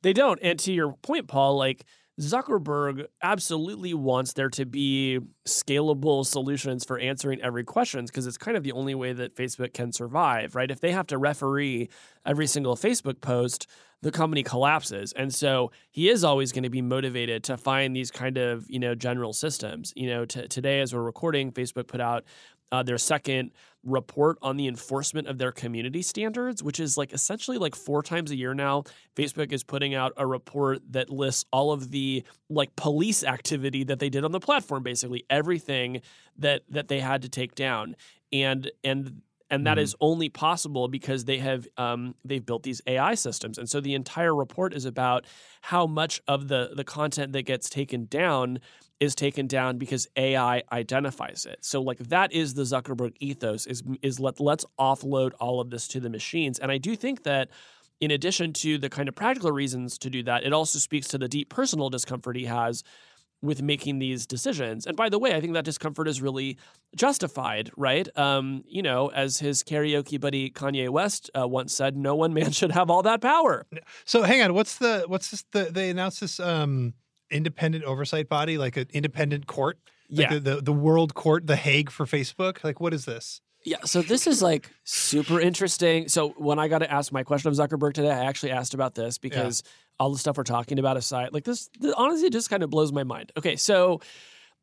They don't. And to your point, Paul, like Zuckerberg absolutely wants there to be scalable solutions for answering every question because it's kind of the only way that Facebook can survive, right? If they have to referee every single Facebook post, the company collapses. And so he is always going to be motivated to find these kind of, you know, general systems. You know, t- today as we're recording, Facebook put out uh, their second report on the enforcement of their community standards, which is like essentially like four times a year now. Facebook is putting out a report that lists all of the like police activity that they did on the platform, basically everything that that they had to take down, and and and that
Mhm.
is only possible because they have um, they've built these AI systems, and so the entire report is about how much of the the content that gets taken down is taken down because AI identifies it. So like that is the Zuckerberg ethos is is let let's offload all of this to the machines. And I do think that in addition to the kind of practical reasons to do that, it also speaks to the deep personal discomfort he has with making these decisions. And by the way, I think that discomfort is really justified, right? Um, you know, as his karaoke buddy Kanye West uh, once said, no one man should have all that power.
So hang on, what's the what's this? The, they announced this um independent oversight body, like an independent court, like
Yeah.
the, the the World Court, the Hague for Facebook. Like, what is this?
Yeah, so this is like super interesting. So when I got to ask my question of Zuckerberg today, I actually asked about this because all the stuff we're talking about aside, like this, th- honestly, it just kind of blows my mind. Okay, so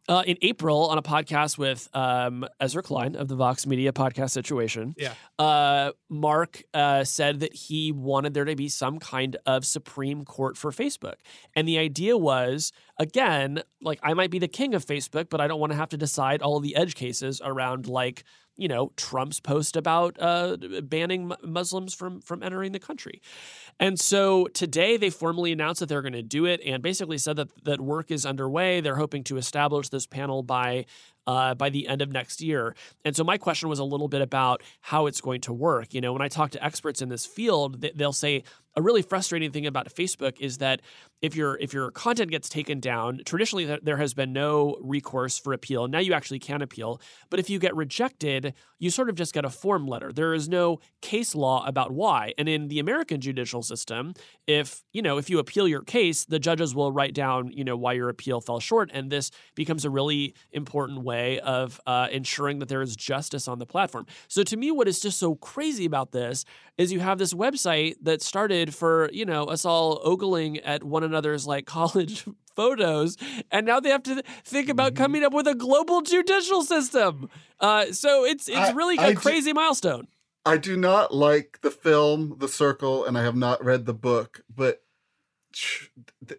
Uh, in April, on a podcast with um, Ezra Klein of the Vox Media podcast situation,
Yeah.
uh, Mark uh, said that he wanted there to be some kind of Supreme Court for Facebook. And the idea was, again, like I might be the king of Facebook, but I don't want to have to decide all the edge cases around like you know Trump's post about uh, banning Muslims from from entering the country. And so today they formally announced that they're going to do it, and basically said that that work is underway. They're hoping to establish this panel by uh, by the end of next year. And so my question was a little bit about how it's going to work. You know, when I talk to experts in this field, they'll say a really frustrating thing about Facebook is that if your if your content gets taken down, traditionally there has been no recourse for appeal. Now you actually can appeal, but if you get rejected, you sort of just get a form letter. There is no case law about why. And in the American judicial system, if you know if you appeal your case, the judges will write down you know why your appeal fell short, and this becomes a really important way of uh, ensuring that there is justice on the platform. So to me, what is just so crazy about this is you have this website that started for you know us all ogling at one another's like college photos and now they have to think about
Mm-hmm.
coming up with a global judicial system uh, so it's it's
I-
really a
I do-
crazy milestone
I do not like the film The Circle, and I have not read the book, but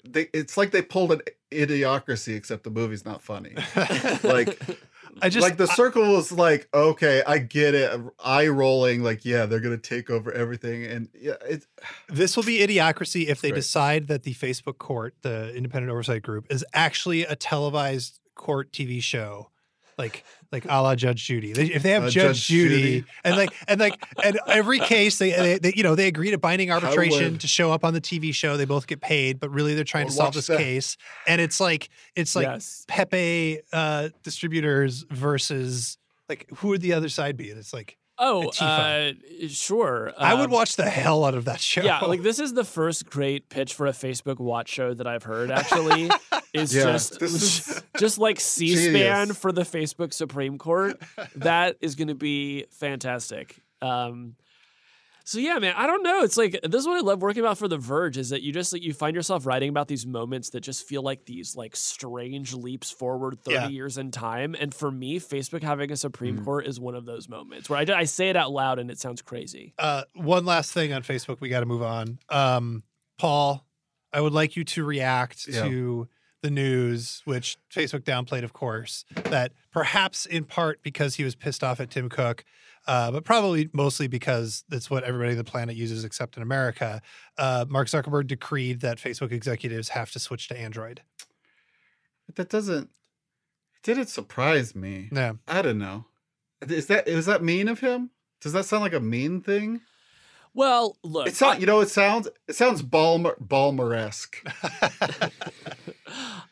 they, it's like they pulled an idiocracy, except the movie's not funny. Like,
I just
like the circle was like, okay, I get it, eye rolling, like, yeah, they're gonna take over everything, and yeah, it's
This will be idiocracy if they
Great.
decide that the Facebook court, the independent oversight group, is actually a televised court TV show. Like like a la Judge Judy. If they have
Uh,
Judge,
Judge
Judy,
Judy.
and like and like and every case they, they, they you know they agree to binding arbitration to show up on the TV show. They both get paid, but really they're trying
Would
to solve this
that.
case. And it's like it's like
yes
Pepe uh, distributors versus like who would the other side be? And it's like
oh uh, sure
I would
Um,
watch the hell out of that show.
yeah like this is the first great pitch for a facebook watch show that i've heard actually is
Yeah,
just
is-
just like c-span for the facebook supreme court. That is going to be fantastic. Um so yeah, man, I don't know. It's like this is what I love working about for The Verge is that you just like you find yourself writing about these moments that just feel like these like strange leaps forward thirty
Yeah.
years in time. And for me, Facebook having a Supreme
Mm.
Court is one of those moments where I, I say it out loud and it sounds crazy.
uh, one last thing on Facebook. We got to move on. Um, Paul, I would like you to react
Yeah.
to the news, which Facebook downplayed, of course, that perhaps in part because he was pissed off at Tim Cook, uh, but probably mostly because that's what everybody on the planet uses except in America. Uh, Mark Zuckerberg decreed that Facebook executives have to switch to Android.
But that doesn't didn't surprise me.
No.
I don't know. Is that is that mean of him? Does that sound like a mean thing?
Well, look,
It's not. You know, it sounds it sounds Ballmer Ballmer esque.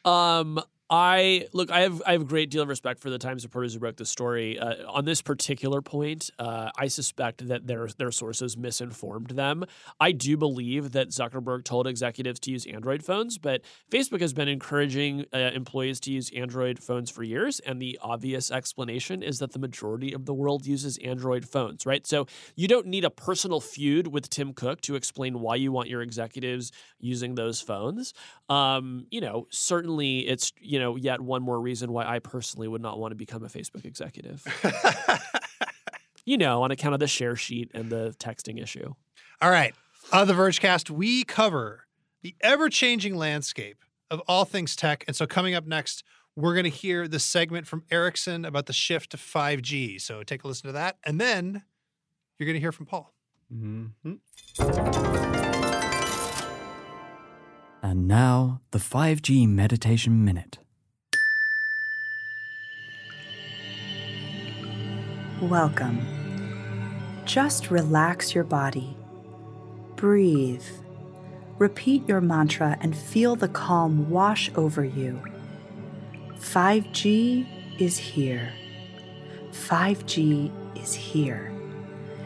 Um, I look. I have I have a great deal of respect for the Times reporters who broke the story uh, on this particular point. Uh, I suspect that their their sources misinformed them. I do believe that Zuckerberg told executives to use Android phones, but Facebook has been encouraging uh, employees to use Android phones for years, and the obvious explanation is that the majority of the world uses Android phones, right? So you don't need a personal feud with Tim Cook to explain why you want your executives using those phones. Um, you know, certainly it's you know yet one more reason why I personally would not want to become a Facebook executive. you know, on account of the share sheet and the texting issue.
All right. On the Vergecast, we cover the ever changing landscape of all things tech. And so, coming up next, we're going to hear the segment from Ericsson about the shift to 5G. So, take a listen to that. And then you're going to hear from Paul.
Mm-hmm.
And now, the 5G Meditation Minute.
Welcome. Just relax your body. Breathe. Repeat your mantra and feel the calm wash over you. 5G is here. 5G is here.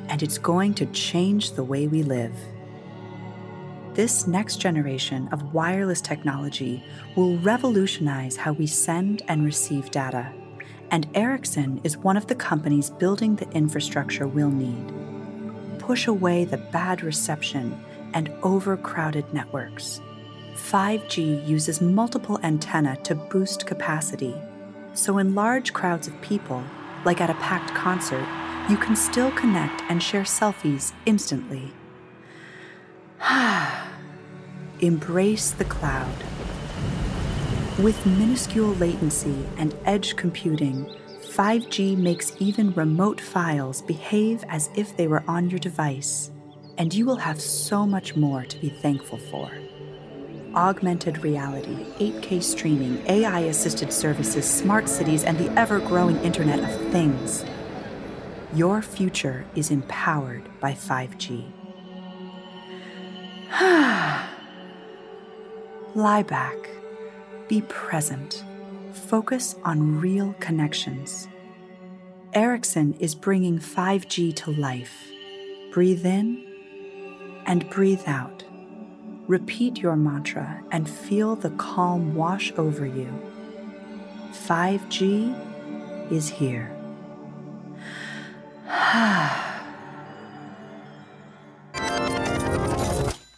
And it's going to change the way we live. This next generation of wireless technology will revolutionize how we send and receive data and Ericsson is one of the companies building the infrastructure we'll need. Push away the bad reception and overcrowded networks. 5G uses multiple antennae to boost capacity, So, in large crowds of people, like at a packed concert, you can still connect and share selfies instantly. Embrace the cloud. With minuscule latency and edge computing, 5G makes even remote files behave as if they were on your device, and you will have so much more to be thankful for. Augmented reality, 8K streaming, AI assisted services, smart cities, and the ever growing Internet of Things. Your future is empowered by 5G. Lie back. Be present. Focus on real connections. Ericsson is bringing 5G to life. Breathe in and breathe out. Repeat your mantra and feel the calm wash over you. 5G is here. Ah.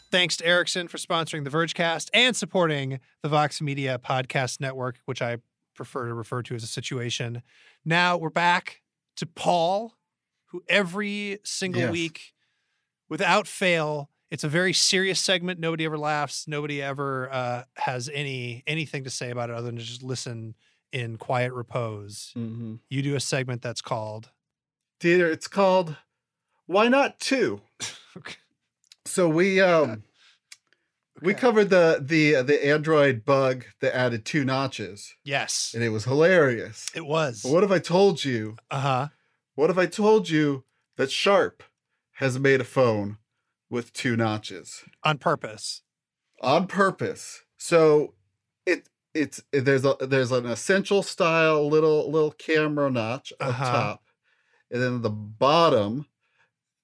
Thanks to Ericsson for sponsoring the Vergecast and supporting the Vox Media Podcast Network, which I prefer to refer to as a situation. Now we're back to Paul, who every single
Yes.
week, without fail, it's a very serious segment. Nobody ever laughs. Nobody ever uh, has any anything to say about it other than to just listen in quiet repose.
Mm-hmm.
You do a segment that's called
Dieter. It's called Why Not Two. So we um we
Okay.
covered the the the Android bug that added two notches,
Yes,
and it was hilarious.
it was.
But what if I told you?
Uh huh.
What if I told you that Sharp has made a phone with two notches
On purpose.
on purpose? So it it's there's a there's an essential style little little camera notch up
Uh-huh.
top, and then the bottom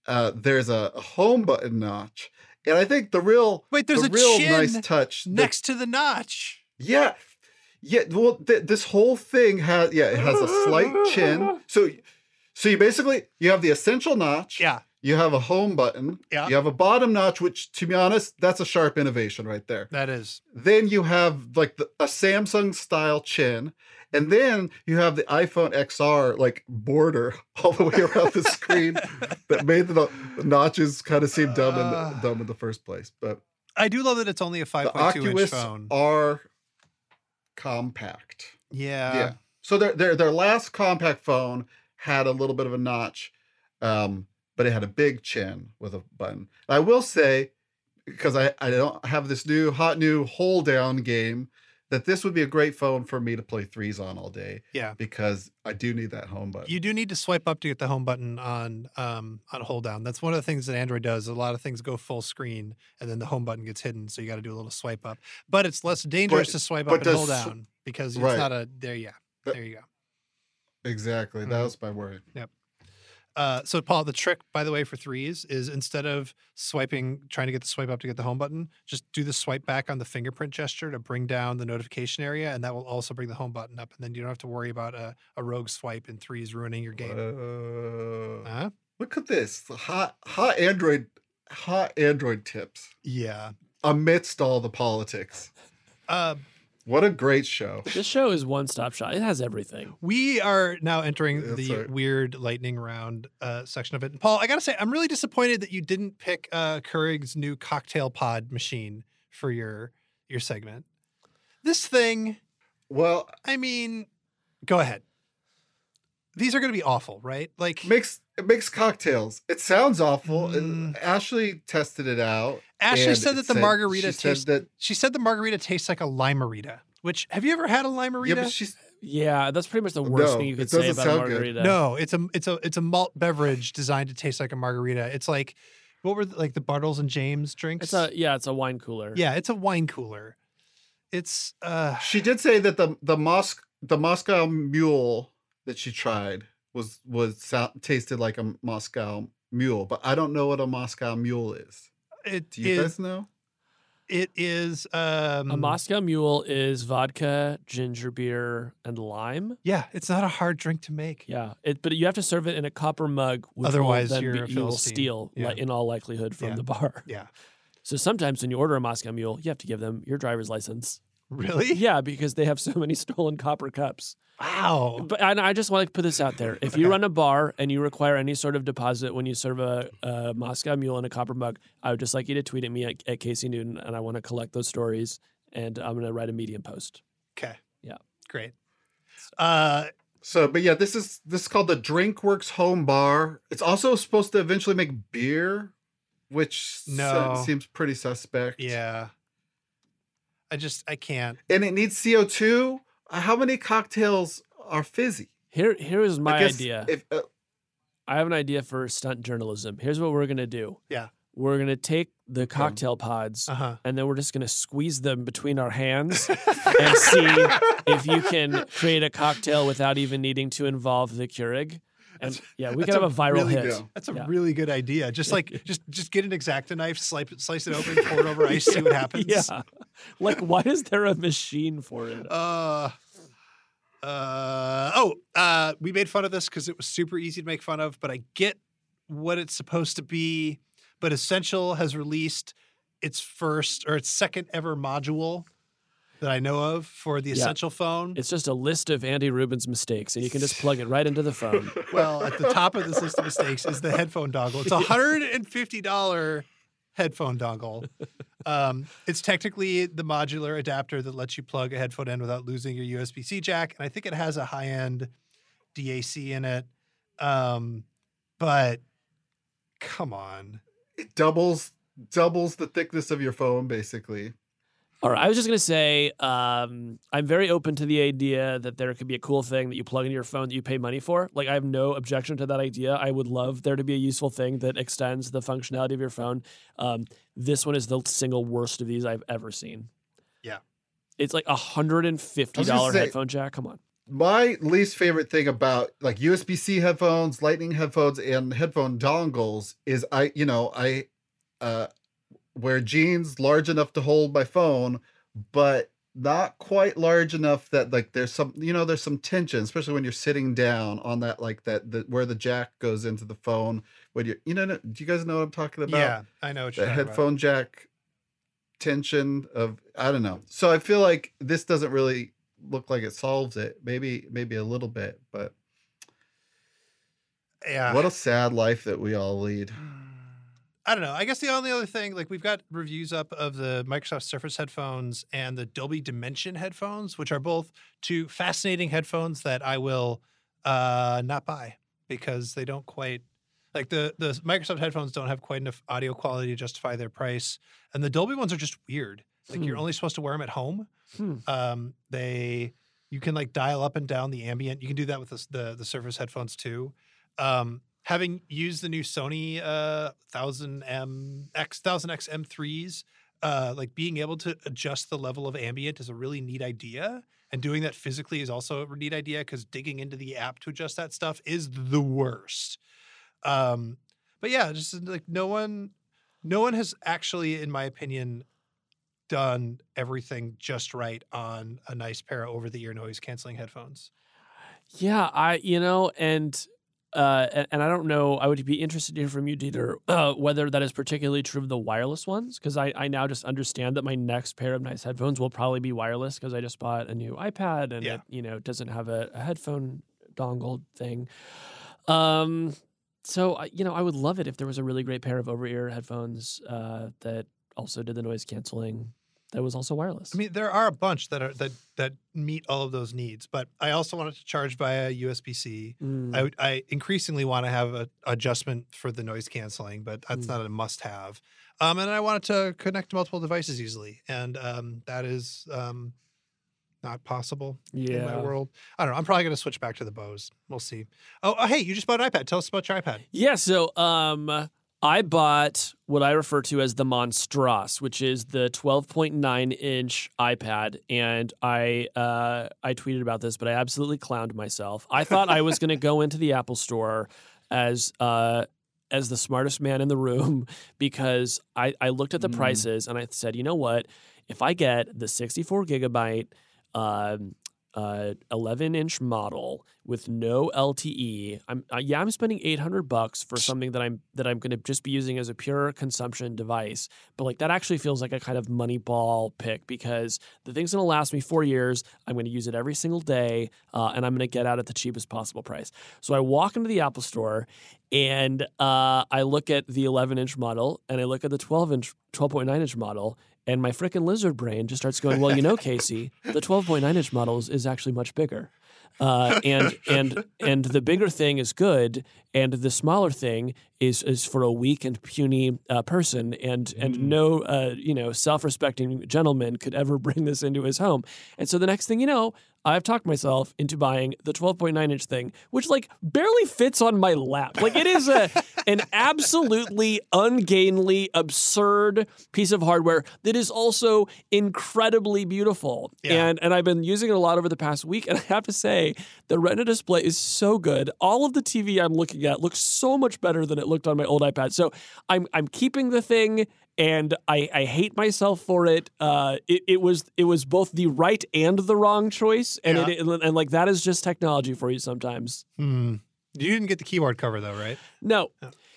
uh, there's a, home button notch. And I think the real
Wait, there's
the
a
real
chin
nice touch that-
next to the notch.
Yeah. Yeah, well th- this whole thing has yeah, it has a slight chin. So so you basically you have the essential notch.
Yeah.
You have a home button.
Yeah.
You have a bottom notch which to be honest, that's a sharp innovation right there.
That is.
Then you have like the, a Samsung style chin. And then you have the iPhone XR like border all the way around the screen that made the, the notches kind of seem dumb in the,
Ah.
dumb in the first place. But
I do love that it's only a 5.2 inch phone.
are compact.
Yeah.
yeah. So their their their last compact phone had a little bit of a notch, um, but it had a big chin with a button. I will say, because I I don't have this new hot new hold down game, that this would be a great phone for me to play threes on all day.
Yeah.
Because I do need that home button.
You do need to swipe up to get the home button on um on hold down. That's one of the things that Android does. A lot of things go full screen and then the home button gets hidden, so you got to do a little swipe up. But it's less dangerous
But-
to swipe up and hold
does
down because it's
Right.
not a there. Yeah,
That-
there you go.
exactly.
Mhm.
That was my worry.
Uh, so Paul, the trick, by the way, for threes is instead of swiping, trying to get the swipe up to get the home button, just do the swipe back on the fingerprint gesture to bring down the notification area, and that will also bring the home button up, and then you don't have to worry about a, a rogue swipe in threes ruining your game.
Uh,
Huh?
look at this hot hot Android hot Android tips
Yeah.
amidst all the politics.
Uh,
What a great show.
This show is one stop shop. It has everything.
we are now entering
That's
the
right.
weird lightning round uh, section of it. And Paul, I gotta say, I'm really disappointed that you didn't pick uh, Keurig's new cocktail pod machine for your your segment. This thing.
Well,
I mean, go ahead. These are going to be awful, right? Like
makes it makes cocktails. It sounds awful. and
Mm.
Ashley tested it out.
Ashley
and
said that the margarita
she
tastes.
that
She said the margarita tastes like a limerita. Which have you ever had a limerita?
yeah, but she's
Yeah, that's pretty much the worst
No,
thing you could say
doesn't
about a
sound good.
margarita.
no, it's a it's a it's a malt beverage designed to taste like a margarita. It's like what were the, like the Bartles and Jaymes drinks?
It's a yeah, it's a wine cooler.
yeah, it's a wine cooler. It's uh
she did say that the the Mos the Moscow Mule that she tried was was sou- tasted like a Moscow Mule, but I don't know what a Moscow Mule is.
It
Do you
is
guys know?
it is um
A Moscow Mule is vodka, ginger beer, and lime.
yeah, it's not a hard drink to make.
Yeah, it, but you have to serve it in a copper mug. Which
Otherwise,
will then
you're
be, you will steal,
Yeah.
li- in all likelihood, from
Yeah.
the bar.
Yeah.
So sometimes when you order a Moscow Mule, you have to give them your driver's license.
Really?
Yeah, because they have so many stolen copper cups.
Wow.
But and I just want to put this out there: if you run a bar and you require any sort of deposit when you serve a, a Moscow Mule in a copper mug, I would just like you to tweet at me at, at Casey Newton, and I want to collect those stories, and I'm going to write a Medium post.
Okay.
Yeah.
Great. Uh,
So, but yeah, this is this is called the DrinkWorks Home Bar. It's also supposed to eventually make beer, which se-
No.
seems pretty suspect.
yeah. I just I can't.
and it needs CO two. How many cocktails are fizzy?
Here, here is my
guess
idea.
If, uh,
I have an idea for stunt journalism. Here's what we're going to do.
Yeah.
We're going to take the cocktail pods
Uh huh.
and then we're just going to squeeze them between our hands and see if you can create a cocktail without even needing to involve the Keurig. And yeah, we
that's
can have
a
a viral
really
hit.
good-
That's a
Yeah.
really good idea. Just like just just get an exacto knife, slice it, slice it open, pour it over ice, see what happens.
Yeah. Like, why is there a machine for it?
Uh, uh, oh, uh, we made fun of this because it was super easy to make fun of, but I get what it's supposed to be. But Essential has released its first or its second ever module that I know of for the
Yeah.
Essential phone.
It's just a list of Andy Rubin's mistakes, and you can just plug it right into the phone.
well, at the top of this list of mistakes is the headphone dongle. It's a hundred and fifty dollar headphone dongle. Um, it's technically the modular adapter that lets you plug a headphone in without losing your USB C jack, and I think it has a high end DAC in it. Um, but come on,
it doubles doubles the thickness of your phone, basically.
All right, I was just gonna say, um, I'm very open to the idea that there could be a cool thing that you plug into your phone that you pay money for. Like, I have no objection to that idea. I would love there to be a useful thing that extends the functionality of your phone. Um, this one is the single worst of these I've ever seen.
Yeah.
it's like a hundred and fifty
I was say-
headphone jack. Come on.
My least favorite thing about like USB C headphones, Lightning headphones, and headphone dongles is I, you know, I uh wear jeans large enough to hold my phone, but not quite large enough that like there's some you know there's some tension especially when you're sitting down on that like that the, where the jack goes into the phone when you you know do you guys know what i'm talking about
yeah, I know what you're
the
talking about.
headphone jack tension of I don't know. So I feel like this doesn't really look like it solves it. Maybe maybe a little bit, but
Yeah,
what a sad life that we all lead.
I don't know. I guess the only other thing, like we've got reviews up of the Microsoft Surface headphones and the Dolby Dimension headphones, which are both two fascinating headphones that I will uh, not buy because they don't quite like the the Microsoft headphones don't have quite enough audio quality to justify their price, and the Dolby ones are just weird. Like you're
Hmm.
only supposed to wear them at home.
Hmm.
Um, they you can like dial up and down the ambient. You can do that with the the, the Surface headphones too. Um, having used the new Sony uh, 1000M X 1000X M3s, uh, like being able to adjust the level of ambient is a really neat idea. And doing that physically is also a neat idea because digging into the app to adjust that stuff is the worst. Um, but yeah, just like no one, no one has actually, in my opinion, done everything just right on a nice pair of over-the-ear noise canceling headphones.
Yeah, I you know, and uh, and, and I don't know. I would be interested to hear from you, Dieter, uh, whether that is particularly true of the wireless ones, because I, I now just understand that my next pair of nice headphones will probably be wireless because I just bought a new iPad and
Yeah.
it you know doesn't have a, a headphone dongle thing. Um, so I- you know, I would love it if there was a really great pair of over ear headphones uh, that also did the noise canceling. That was also wireless.
I mean, there are a bunch that are that that meet all of those needs, but I also wanted to charge via USB C.
Mm.
I I increasingly want to have a adjustment for the noise canceling, but that's
Mm.
not a must have. Um, and I wanted to connect to multiple devices easily, and um, that is um, not possible in my world. I don't know. I'm probably going to switch back to the Bose. We'll see. Oh, oh, hey, you just bought an iPad. Tell us about your iPad.
Yeah, so um I bought what I refer to as the Monstros, which is the 12.9 inch iPad, and I uh, I tweeted about this, but I absolutely clowned myself. I thought I was going to go into the Apple Store as uh, as the smartest man in the room because I, I looked at the
Mm.
prices and I said, you know what, if I get the 64 gigabyte um, uh, 11 inch model with no LTE. I'm uh, yeah, I'm spending 800 bucks for something that I'm that I'm going to just be using as a pure consumption device. But like that actually feels like a kind of money ball pick because the thing's going to last me four years. I'm going to use it every single day, uh, and I'm going to get out at the cheapest possible price. So I walk into the Apple Store and uh, I look at the 11 inch model and I look at the 12 inch, 12.9 inch model, and my freaking lizard brain just starts going, well, you know, Casey, the 12.9 inch models is, actually much bigger. Uh, and and and the bigger thing is good, and the smaller thing is is for a weak and puny uh, person, and and no uh, you know self respecting gentleman could ever bring this into his home. And so the next thing you know, I've talked myself into buying the 12.9 inch thing, which like barely fits on my lap. Like it is a an absolutely ungainly, absurd piece of hardware that is also incredibly beautiful.
Yeah.
And and I've been using it a lot over the past week, and I have to say the Retina display is so good. All of the TV I'm looking at looks so much better than it looked on my old iPad. So I'm I'm keeping the thing and I, I hate myself for it. Uh, it. It was it was both the right and the wrong choice, and
Yeah.
it, and like that is just technology for you sometimes.
Hmm. You didn't get the keyboard cover though, right?
No,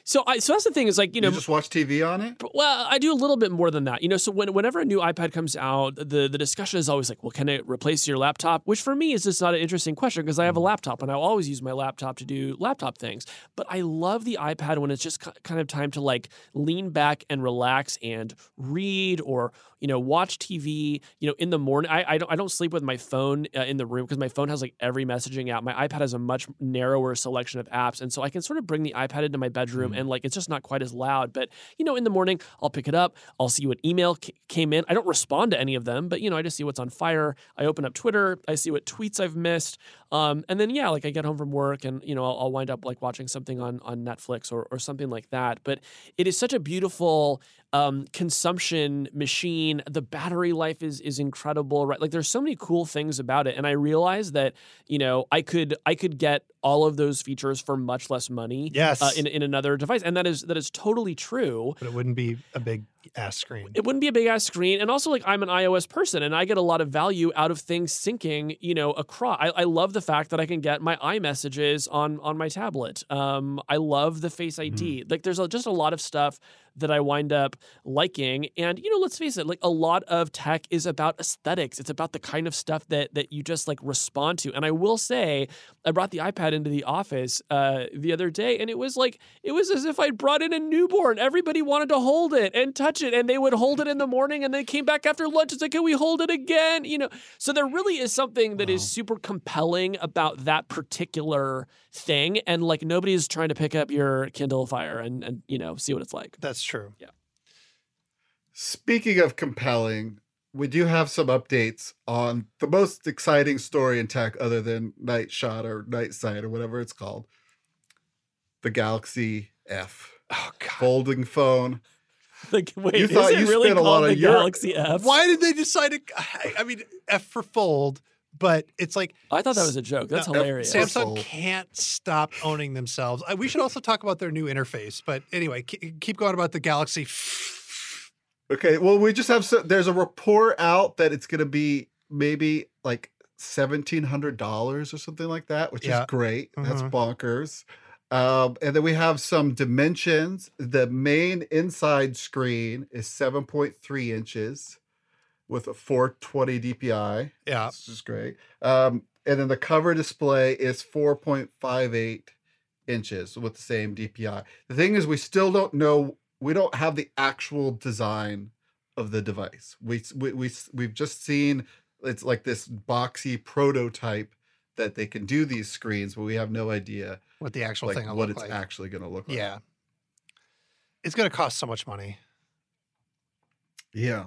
so I so that's the thing is like you
You,
know
just watch TV on it.
Well, I do a little bit more than that. You know, so when, whenever a new iPad comes out, the, the discussion is always like, well, can it replace your laptop? Which for me is just not an interesting question because I have a mm. laptop and I always use my laptop to do laptop things. But I love the iPad when it's just kind of time to like lean back and relax and read or, you know, watch TV, you know, in the morning. I, I, don't, I don't sleep with my phone uh, in the room because my phone has like every messaging app. My iPad has a much narrower selection of apps. And so I can sort of bring the iPad into my bedroom and like it's just not quite as loud. But, you know, in the morning, I'll pick it up. I'll see what email c- came in. I don't respond to any of them, but, you know, I just see what's on fire. I open up Twitter. I see what tweets I've missed. Um, and then, yeah, like I get home from work and, you know, I'll, I'll wind up like watching something on, on Netflix or, or something like that. But it is such a beautiful um, consumption machine. The battery life is is incredible, right? Like there's so many cool things about it, and I realized that you know I could I could get all of those features for much less money.
Yes.
uh, in in another device, and that is that is totally true.
But it wouldn't be a big ass screen.
It wouldn't be a big ass screen, and also like I'm an iOS person, and I get a lot of value out of things syncing. You know, across. I, I love the fact that I can get my iMessages on on my tablet. Um, I love the Face ID. Like, there's a, just a lot of stuff that I wind up liking, and you know, let's face it, like a lot of tech is about aesthetics. It's about the kind of stuff that that you just like respond to. And I will say, I brought the iPad into the office uh, the other day, and it was like it was as if I'd brought in a newborn. Everybody wanted to hold it and touch it, and they would hold it in the morning, and then came back after lunch and said, "Can we hold it again?" You know, so there really is something that is super compelling about that particular thing, and like nobody is trying to pick up your Kindle Fire and and you know see what it's like.
That's true. Yeah.
Speaking of compelling, we do have some updates on the most exciting story in tech other than Night Shot or Night Sight or whatever it's called. The Galaxy F.
Oh god.
Folding phone.
Like, wait,
You
is
thought
it
you
really
spent a
called
lot
the
of your-
Galaxy F?
Why did they decide to? I I mean, F for fold, but it's like
I thought that was a joke. That's
No,
hilarious.
Samsung can't stop owning themselves. We should also talk about their new interface. But anyway, keep going about the Galaxy.
Okay, well, we just have so, there's a report out that it's going to be maybe like seventeen hundred dollars or something like that, which
Yeah.
is great. That's
Mhm.
bonkers. Um, and then we have some dimensions. The main inside screen is seven point three inches with a four twenty DPI.
Yeah.
This is great. Um, and then the cover display is 4.58 inches with the same DPI. The thing is, we still don't know. We don't have the actual design of the device. We we, we we've just seen it's like this boxy prototype that they can do these screens, but we have no idea
What the actual
like
thing
what it's
like.
actually going to look like.
yeah. It's going to cost so much money.
yeah.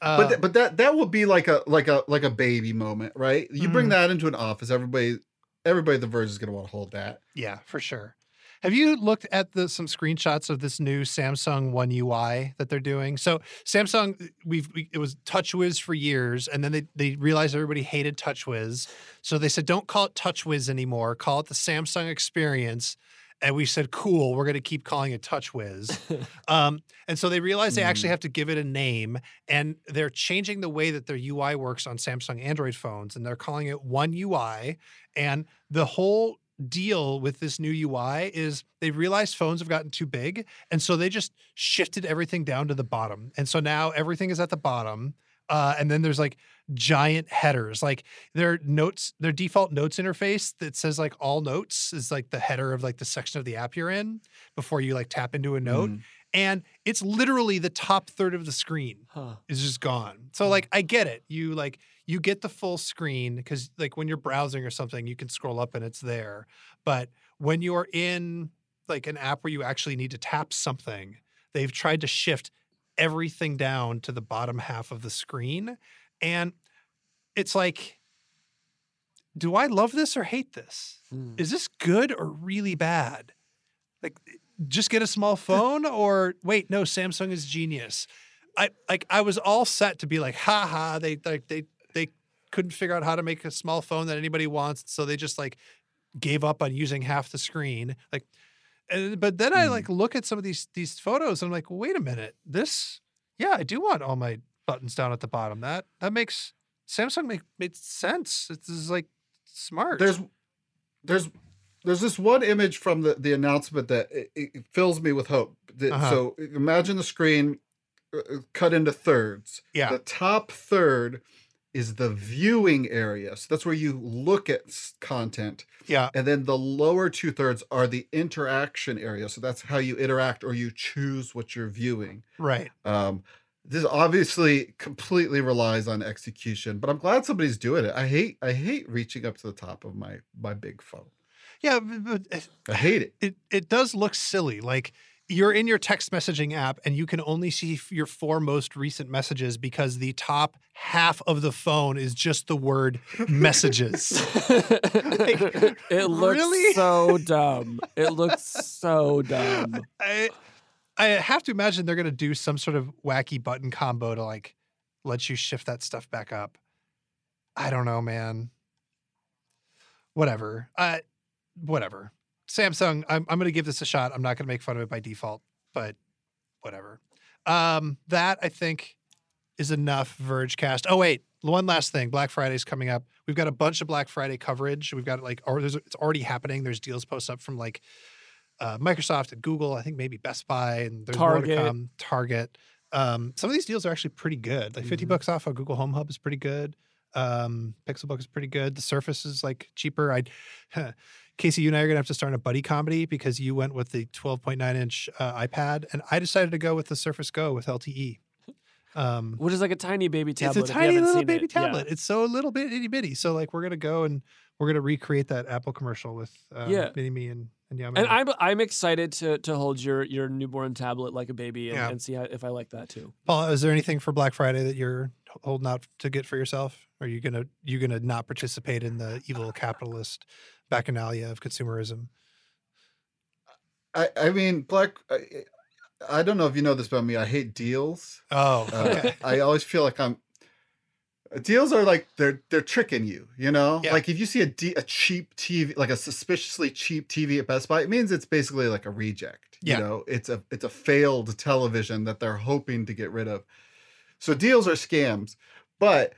Uh,
but th- but that that will be like a like a like a baby moment, right? You bring
Mhm.
that into an office, everybody everybody at the Verge is going to want to hold that.
yeah, for sure. Have you looked at the some screenshots of this new Samsung One UI that they're doing? So Samsung, we've we, it was TouchWiz for years, and then they they realized everybody hated TouchWiz, so they said don't call it TouchWiz anymore, call it the Samsung Experience. And we said, cool, we're going to keep calling it TouchWiz. um, and so they realized they actually
Mm.
have to give it a name. And they're changing the way that their UI works on Samsung Android phones. And they're calling it One UI. And the whole deal with this new UI is they realized phones have gotten too big. And so they just shifted everything down to the bottom. And so now everything is at the bottom. Uh, and then there's like giant headers, like their notes, their default notes interface that says like all notes is like the header of like the section of the app you're in before you like tap into a note.
Mm.
And it's literally the top third of the screen
Huh.
is just gone. So like I get it. You like you get the full screen because like when you're browsing or something, you can scroll up and it's there. But when you're in like an app where you actually need to tap something, they've tried to shift everything down to the bottom half of the screen. And it's like, do I love this or hate this?
Hmm.
Is this good or really bad? Like just get a small phone or wait, no, Samsung is genius. I like I was all set to be like, ha ha, they like they they couldn't figure out how to make a small phone that anybody wants, so they just like gave up on using half the screen. Like and, but then I
Mm.
like look at some of these these photos and I'm like, wait a minute, this yeah, I do want all my buttons down at the bottom. That that makes Samsung make made sense. It's, it's like smart.
There's there's there's this one image from the, the announcement that it, it fills me with hope. That-
Uh-huh.
So imagine the screen uh, uh, cut into thirds.
yeah.
The top third is the viewing area. So that's where you look at content.
Yeah.
And then the lower two thirds are the interaction area. So that's how you interact or you choose what you're viewing.
Right.
Um, this obviously completely relies on execution, but I'm glad somebody's doing it. I hate I hate reaching up to the top of my my big phone.
Yeah, but, but
I hate it.
it it does look silly. Like you're in your text messaging app and you can only see your four most recent messages because the top half of the phone is just the word messages.
it looks
really?
so dumb. It looks so dumb.
I I have to imagine they're gonna do some sort of wacky button combo to like let you shift that stuff back up. I don't know, man. Whatever. Uh whatever. Samsung, I'm I'm gonna give this a shot. I'm not gonna make fun of it by default, but whatever. Um, that I think is enough Vergecast. Oh wait, one last thing. Black Friday's coming up. We've got a bunch of Black Friday coverage. We've got like, or there's it's already happening. There's deals posts up from like uh, Microsoft and Google. I think maybe Best Buy and there's more
Target.
to come. Target. Um, some of these deals are actually pretty good. Like 50
Mhm.
bucks off a Google Home Hub is pretty good. Um, Pixelbook is pretty good. The Surface is like cheaper. I'd Casey, you and I are gonna have to start a buddy comedy because you went with the 12.9 inch uh, iPad, and I decided to go with the Surface Go with LTE. Um,
Which is like a tiny baby tablet.
it's a tiny little baby
it. Yeah.
tablet. It's so little bit itty bitty. So like we're gonna go and we're gonna recreate that Apple commercial with um,
Yeah.
Mini Me and and Yao Ming.
And I'm I'm excited to to hold your your newborn tablet like a baby and,
Yeah.
and see how, if I like that too.
Paul, is there anything for Black Friday that you're holding out to get for yourself? Are you gonna you gonna not participate in the evil capitalist bacchanalia of consumerism?
I, I mean, Black. I, I don't know if you know this about me. I hate deals.
Oh,
Uh. I always feel like I'm. Deals are like they're they're tricking you, you know.
Yeah.
Like if you see a a cheap TV, like a suspiciously cheap TV at Best Buy, it means it's basically like a reject.
Yeah.
You know, it's a it's a failed television that they're hoping to get rid of. So deals are scams, but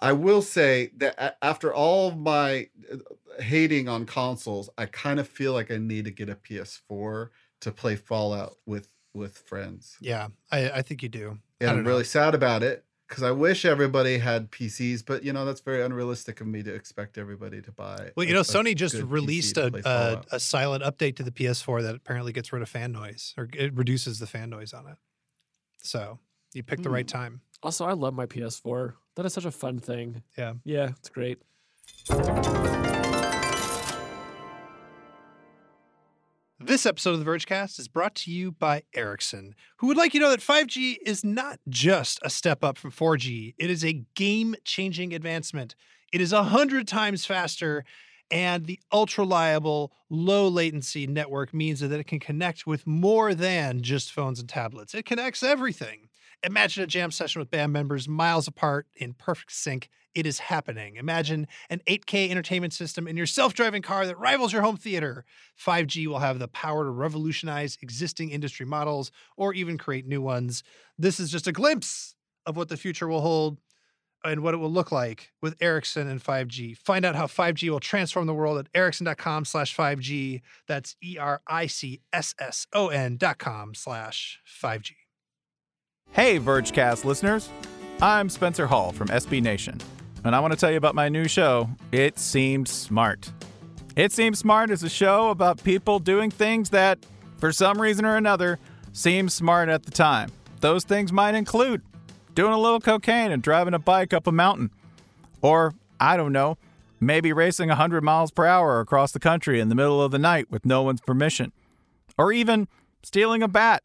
I will say that after all of my uh, hating on consoles, I kind of feel like I need to get a PS4 to play Fallout with with friends.
yeah, I, I think you do.
And I'm
know.
really sad about it because I wish everybody had PCs, but you know that's very unrealistic of me to expect everybody to buy.
Well, you
a-
know, Sony just released a, a a silent update to the PS4 that apparently gets rid of fan noise or it reduces the fan noise on it. So you picked the right
Hmm.
time.
Also, I love my PS4. That is such a fun thing.
Yeah.
Yeah, it's great.
This episode of the Vergecast is brought to you by Ericsson, who would like you to know that 5G is not just a step up from 4G, it is a game changing advancement. It is 100 times faster, and the ultra reliable, low latency network means that it can connect with more than just phones and tablets. It connects everything. Imagine a jam session with band members miles apart in perfect sync. It is happening. Imagine an 8K entertainment system in your self driving car that rivals your home theater. 5G will have the power to revolutionize existing industry models or even create new ones. This is just a glimpse of what the future will hold and what it will look like with Ericsson and 5G. Find out how 5G will transform the world at ericsson.com slash 5G. That's E R I C S S O N dot com slash 5G.
Hey, Vergecast listeners. I'm Spencer Hall from SB Nation, and I want to tell you about my new show, It Seemed Smart. It Seems Smart is a show about people doing things that, for some reason or another, seem smart at the time. Those things might include doing a little cocaine and driving a bike up a mountain. Or, I don't know, maybe racing 100 miles per hour across the country in the middle of the night with no one's permission. Or even stealing a bat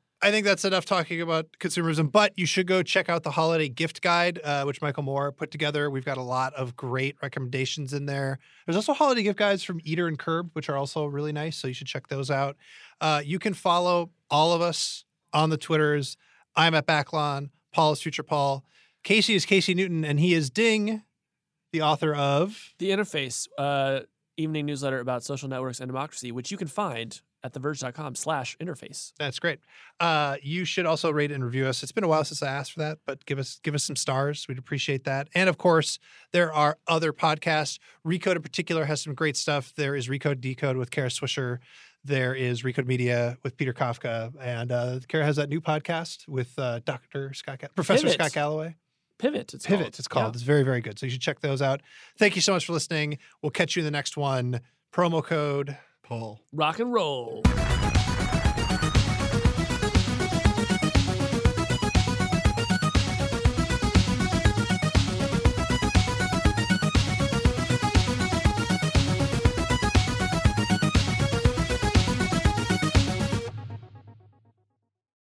I think that's enough talking about consumerism, but you should go check out the holiday gift guide, uh, which Michael Moore put together. We've got a lot of great recommendations in there. There's also holiday gift guides from Eater and Curbed, which are also really nice. So you should check those out. Uh, you can follow all of us on the Twitters. I'm at Backlon. Paul is Future Paul. Casey is Casey Newton, and he is Ding, the author of
The Interface, uh, evening newsletter about social networks and democracy, which you can find at theverge.com slash interface.
That's great. Uh, you should also rate and review us. It's been a while since I asked for that, but give us give us some stars. We'd appreciate that. And of course, there are other podcasts. Recode in particular has some great stuff. There is Recode Decode with Kara Swisher. There is Recode Media with Peter Kafka, and uh, Kara has that new podcast with uh, Doctor Scott, Professor
Pivot.
Scott Galloway.
Pivot. It's
Pivot.
called.
It's called.
Yeah.
It's very very good. So you should check those out. Thank you so much for listening. We'll catch you in the next one. Promo code
Rock and roll.